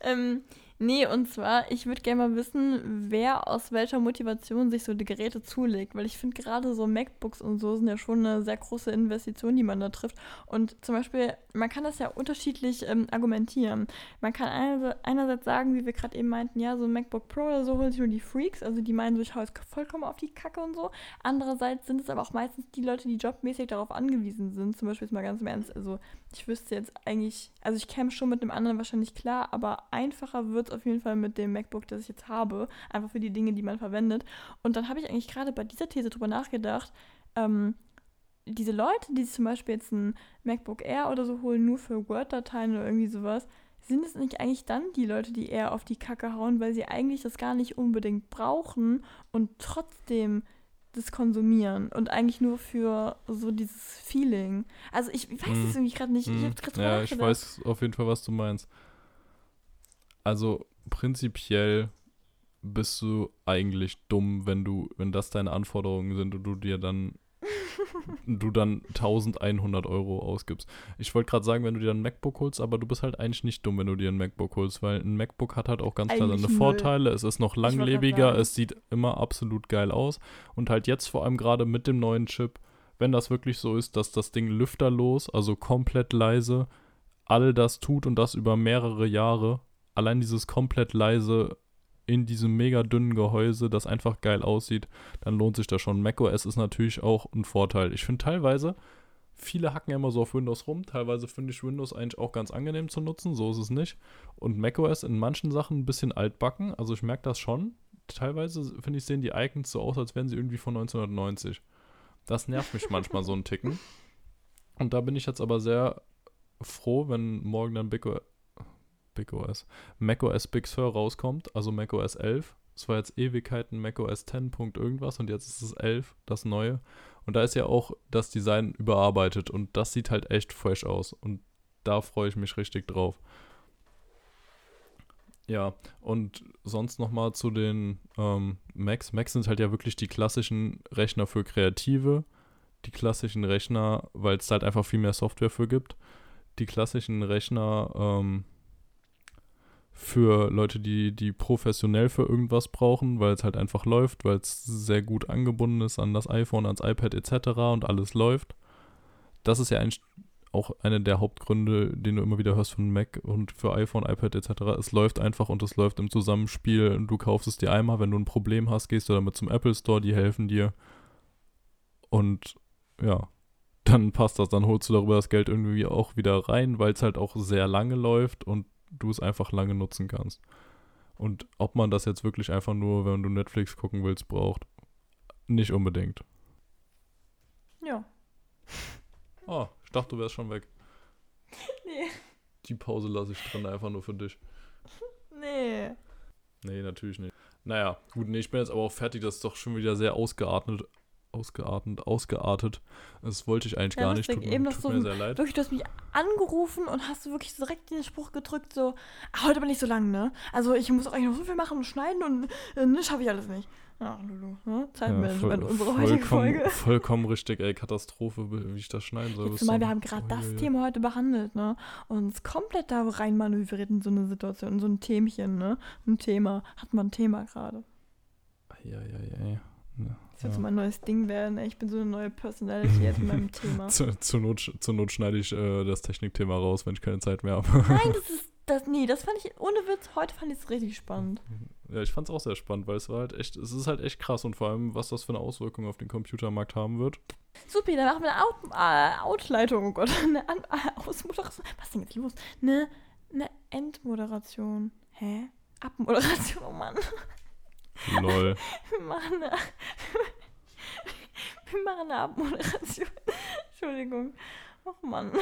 ähm, nee, und zwar, ich würde gerne mal wissen, wer aus welcher Motivation sich so die Geräte zulegt, weil ich finde gerade so MacBooks und so sind ja schon eine sehr große Investition, die man da trifft. Und zum Beispiel, man kann das ja unterschiedlich ähm, argumentieren. Man kann einerseits, einerseits sagen, wie wir gerade eben meinten, ja, so ein MacBook Pro oder so holen sich nur die Freaks, also die meinen so, ich hau jetzt vollkommen auf die Kacke und so. Andererseits sind es aber auch meistens die Leute, die jobmäßig darauf angewiesen sind. Zum Beispiel jetzt mal ganz im Ernst, also ich wüsste jetzt eigentlich, also ich käme schon mit dem anderen wahrscheinlich klar, aber einfacher wird es auf jeden Fall mit dem MacBook, das ich jetzt habe, einfach für die Dinge, die man verwendet. Und dann habe ich eigentlich gerade bei dieser These drüber nachgedacht, ähm, diese Leute, die zum Beispiel jetzt ein MacBook Air oder so holen, nur für Word-Dateien oder irgendwie sowas, sind es nicht eigentlich dann die Leute, die eher auf die Kacke hauen, weil sie eigentlich das gar nicht unbedingt brauchen und trotzdem das konsumieren und eigentlich nur für so dieses Feeling. Also ich weiß Mhm. es irgendwie gerade nicht. Ich Mhm. hab's gerade Ja, ich weiß auf jeden Fall, was du meinst. Also prinzipiell bist du eigentlich dumm, wenn du, wenn das deine Anforderungen sind und du dir dann du dann 1100 Euro ausgibst. Ich wollte gerade sagen, wenn du dir ein MacBook holst, aber du bist halt eigentlich nicht dumm, wenn du dir ein MacBook holst, weil ein MacBook hat halt auch ganz klar seine. Vorteile. Es ist noch langlebiger, es sieht immer absolut geil aus. Und halt jetzt vor allem gerade mit dem neuen Chip, wenn das wirklich so ist, dass das Ding lüfterlos, also komplett leise, all das tut und das über mehrere Jahre, allein dieses komplett leise in diesem mega dünnen Gehäuse, das einfach geil aussieht, dann lohnt sich das schon. macOS ist natürlich auch ein Vorteil. Ich finde teilweise, viele hacken ja immer so auf Windows rum, teilweise finde ich Windows eigentlich auch ganz angenehm zu nutzen, so ist es nicht. Und macOS in manchen Sachen ein bisschen altbacken, also ich merke das schon. Teilweise, finde ich, sehen die Icons so aus, als wären sie irgendwie von 1990. Das nervt mich manchmal so ein Ticken. Und da bin ich jetzt aber sehr froh, wenn morgen dann Big, o Big OS, macOS Big Sur rauskommt, also macOS 11. Es war jetzt Ewigkeiten macOS 10. Punkt irgendwas und jetzt ist es 11, das neue. Und da ist ja auch das Design überarbeitet und das sieht halt echt fresh aus und da freue ich mich richtig drauf. Ja, und sonst nochmal zu den ähm, Macs. Macs sind halt ja wirklich die klassischen Rechner für Kreative, die klassischen Rechner, weil es halt einfach viel mehr Software für gibt. Die klassischen Rechner ähm, für Leute, die, die professionell für irgendwas brauchen, weil es halt einfach läuft, weil es sehr gut angebunden ist an das iPhone, ans iPad etc. und alles läuft. Das ist ja eigentlich auch einer der Hauptgründe, den du immer wieder hörst von Mac und für iPhone, iPad etc. Es läuft einfach und es läuft im Zusammenspiel. Du kaufst es dir einmal, wenn du ein Problem hast, gehst du damit zum Apple Store, die helfen dir. Und ja, dann passt das. Dann holst du darüber das Geld irgendwie auch wieder rein, weil es halt auch sehr lange läuft und du es einfach lange nutzen kannst. Und ob man das jetzt wirklich einfach nur, wenn du Netflix gucken willst, braucht, nicht unbedingt. Ja. Oh, ich dachte, du wärst schon weg. Nee. Die Pause lasse ich drin, einfach nur für dich. Nee. Nee, natürlich nicht. Naja, gut, nee, ich bin jetzt aber auch fertig. Das ist doch schon wieder sehr ausgeatmet. Ausgeatmet, ausgeartet. Das wollte ich eigentlich Ja, gar nicht. Tut, Eben tut so mir sehr leid. Wirklich, du hast mich angerufen und hast wirklich direkt den Spruch gedrückt, so, ah, heute aber nicht so lang, ne? Also ich muss auch eigentlich noch so viel machen und schneiden und äh, ne, schaffe ich alles nicht. Ja, Lulu, ne? Zeitmanagement, voll- unsere heutige Folge. Vollkommen richtig, ey. Katastrophe, wie ich das schneiden soll. Jetzt mal, wir haben gerade Oh das je. Thema heute behandelt, ne? Und uns komplett da rein manövriert in so eine Situation, in so ein Themchen, ne? Ein Thema. Hat man ein Thema gerade. Ja, ja, ja, ja. Das wird Ja. so mein neues Ding werden. Ich bin so eine neue Personality jetzt in meinem Thema. Zu, zur, Not, zur Not schneide ich äh, das Technikthema raus, wenn ich keine Zeit mehr habe. Nein, das ist, das, nee, das fand ich, ohne Witz, heute fand ich es richtig spannend. Ja, ich fand es auch sehr spannend, weil es war halt echt, es ist halt echt krass und vor allem, was das für eine Auswirkung auf den Computermarkt haben wird. Super, dann machen wir eine Out, äh, Outleitung, oh Gott, eine An äh, Ausmoderation. Was ist denn jetzt los? Eine, eine Endmoderation. Hä? Abmoderation, oh Mann. Lol. Wir machen eine, wir machen eine Abmoderation. Entschuldigung. Och Mann.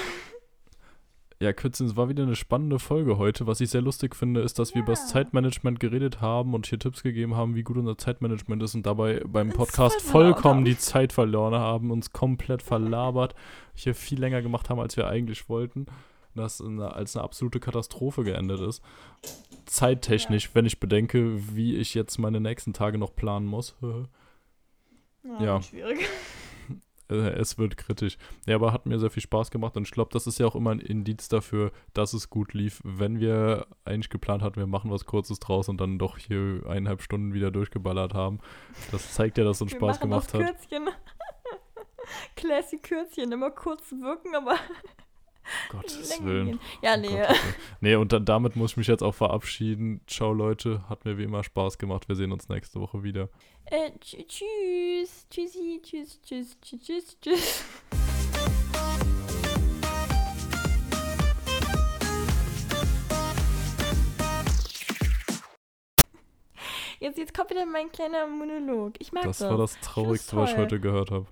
Ja, Kützen, es war wieder eine spannende Folge heute. Was ich sehr lustig finde, ist, dass wir über das Ja. Zeitmanagement geredet haben und hier Tipps gegeben haben, wie gut unser Zeitmanagement ist und dabei beim Podcast vollkommen die Zeit verloren haben, uns komplett verlabert, hier viel länger gemacht haben, als wir eigentlich wollten. Das eine, als eine absolute Katastrophe geendet ist. Zeittechnisch, wenn ich bedenke, wie ich jetzt meine nächsten Tage noch planen muss. Ja. Schwierig. Äh, Es wird kritisch. Ja, aber hat mir sehr viel Spaß gemacht und ich glaube, das ist ja auch immer ein Indiz dafür, dass es gut lief. Wenn wir eigentlich geplant hatten, wir machen was Kurzes draus und dann doch hier eineinhalb Stunden wieder durchgeballert haben. Das zeigt ja, dass es uns Wir Spaß gemacht hat. Kürzchen. Classy Kürzchen, immer kurz wirken, aber Gottes Willen. Ja, Oh nee. Gottes Willen. Nee, und dann, damit muss ich mich jetzt auch verabschieden. Ciao, Leute. Hat mir wie immer Spaß gemacht. Wir sehen uns nächste Woche wieder. Äh, tsch- tschüss. Tschüssi. Tschüss, tschüss, tschüss, tschüss, tschüss. Jetzt, jetzt kommt wieder mein kleiner Monolog. Ich mag das. Das war das Traurigste, was ich heute gehört habe.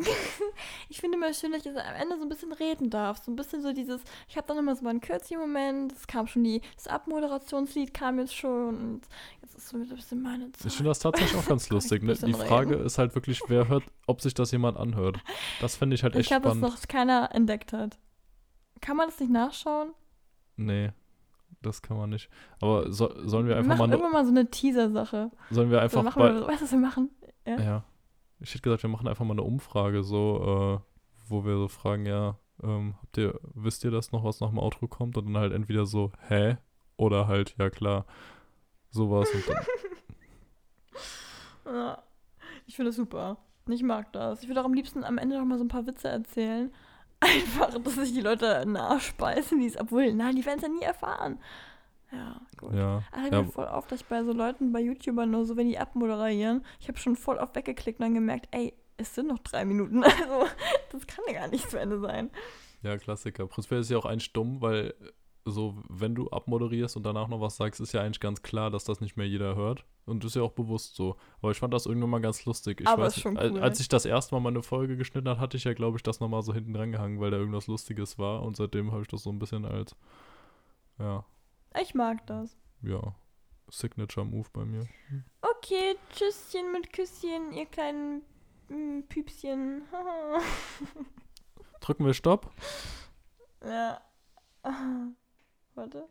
ich finde immer schön, dass ich jetzt am Ende so ein bisschen reden darf. So ein bisschen so dieses, ich habe dann immer so meinen Kürzi-Moment, es kam schon die, das Abmoderationslied kam jetzt schon und jetzt ist so ein bisschen meine Zeit. Ich finde das tatsächlich auch ganz ich lustig. Ne? Die Frage reden? ist halt wirklich, wer hört, ob sich das jemand anhört. Das fände ich halt echt ich glaube, dass spannend. noch keiner entdeckt hat. Kann man das nicht nachschauen? Nee, das kann man nicht. Aber so, sollen wir Wir einfach machen mal, ne- irgendwann mal so eine Teaser-Sache. sollen wir So, einfach machen bei, wir, weißt du, was wir machen? Ja. Ja. Ich hätte gesagt, wir machen einfach mal eine Umfrage, so, äh, wo wir so fragen, ja, ähm, habt ihr, wisst ihr das noch, was nach dem Outro kommt? Und dann halt entweder so, hä? Oder halt, ja klar, sowas. Und dann, Ja. Ich finde das super. Ich mag das. Ich würde auch am liebsten am Ende noch mal so ein paar Witze erzählen. Einfach, dass sich die Leute beißen, die es, obwohl, nein, die werden es ja nie erfahren. Ja, gut. ja. Ach, ich Ja. mir voll auf, dass ich bei so Leuten, bei YouTubern nur so, wenn die abmoderieren, ich habe schon voll oft weggeklickt und dann gemerkt, ey, es sind noch drei Minuten. Also, das kann ja gar nicht zu Ende sein. Ja, Klassiker. Prinzipiell ist ja auch eigentlich dumm, weil so, wenn du abmoderierst und danach noch was sagst, ist ja eigentlich ganz klar, dass das nicht mehr jeder hört. Und ist ja auch bewusst so. Aber ich fand das irgendwann mal ganz lustig. Ich Aber weiß ist schon cool. Als ich das erste Mal meine Folge geschnitten hat, hatte ich ja, glaube ich, das nochmal so hinten dran gehangen, weil da irgendwas Lustiges war. Und seitdem habe ich das so ein bisschen als, ja, Ich mag das. ja, Signature-Move bei mir. Okay, Tschüsschen mit Küsschen, ihr kleinen mm, Püpschen. Drücken wir Stopp. ja. Warte.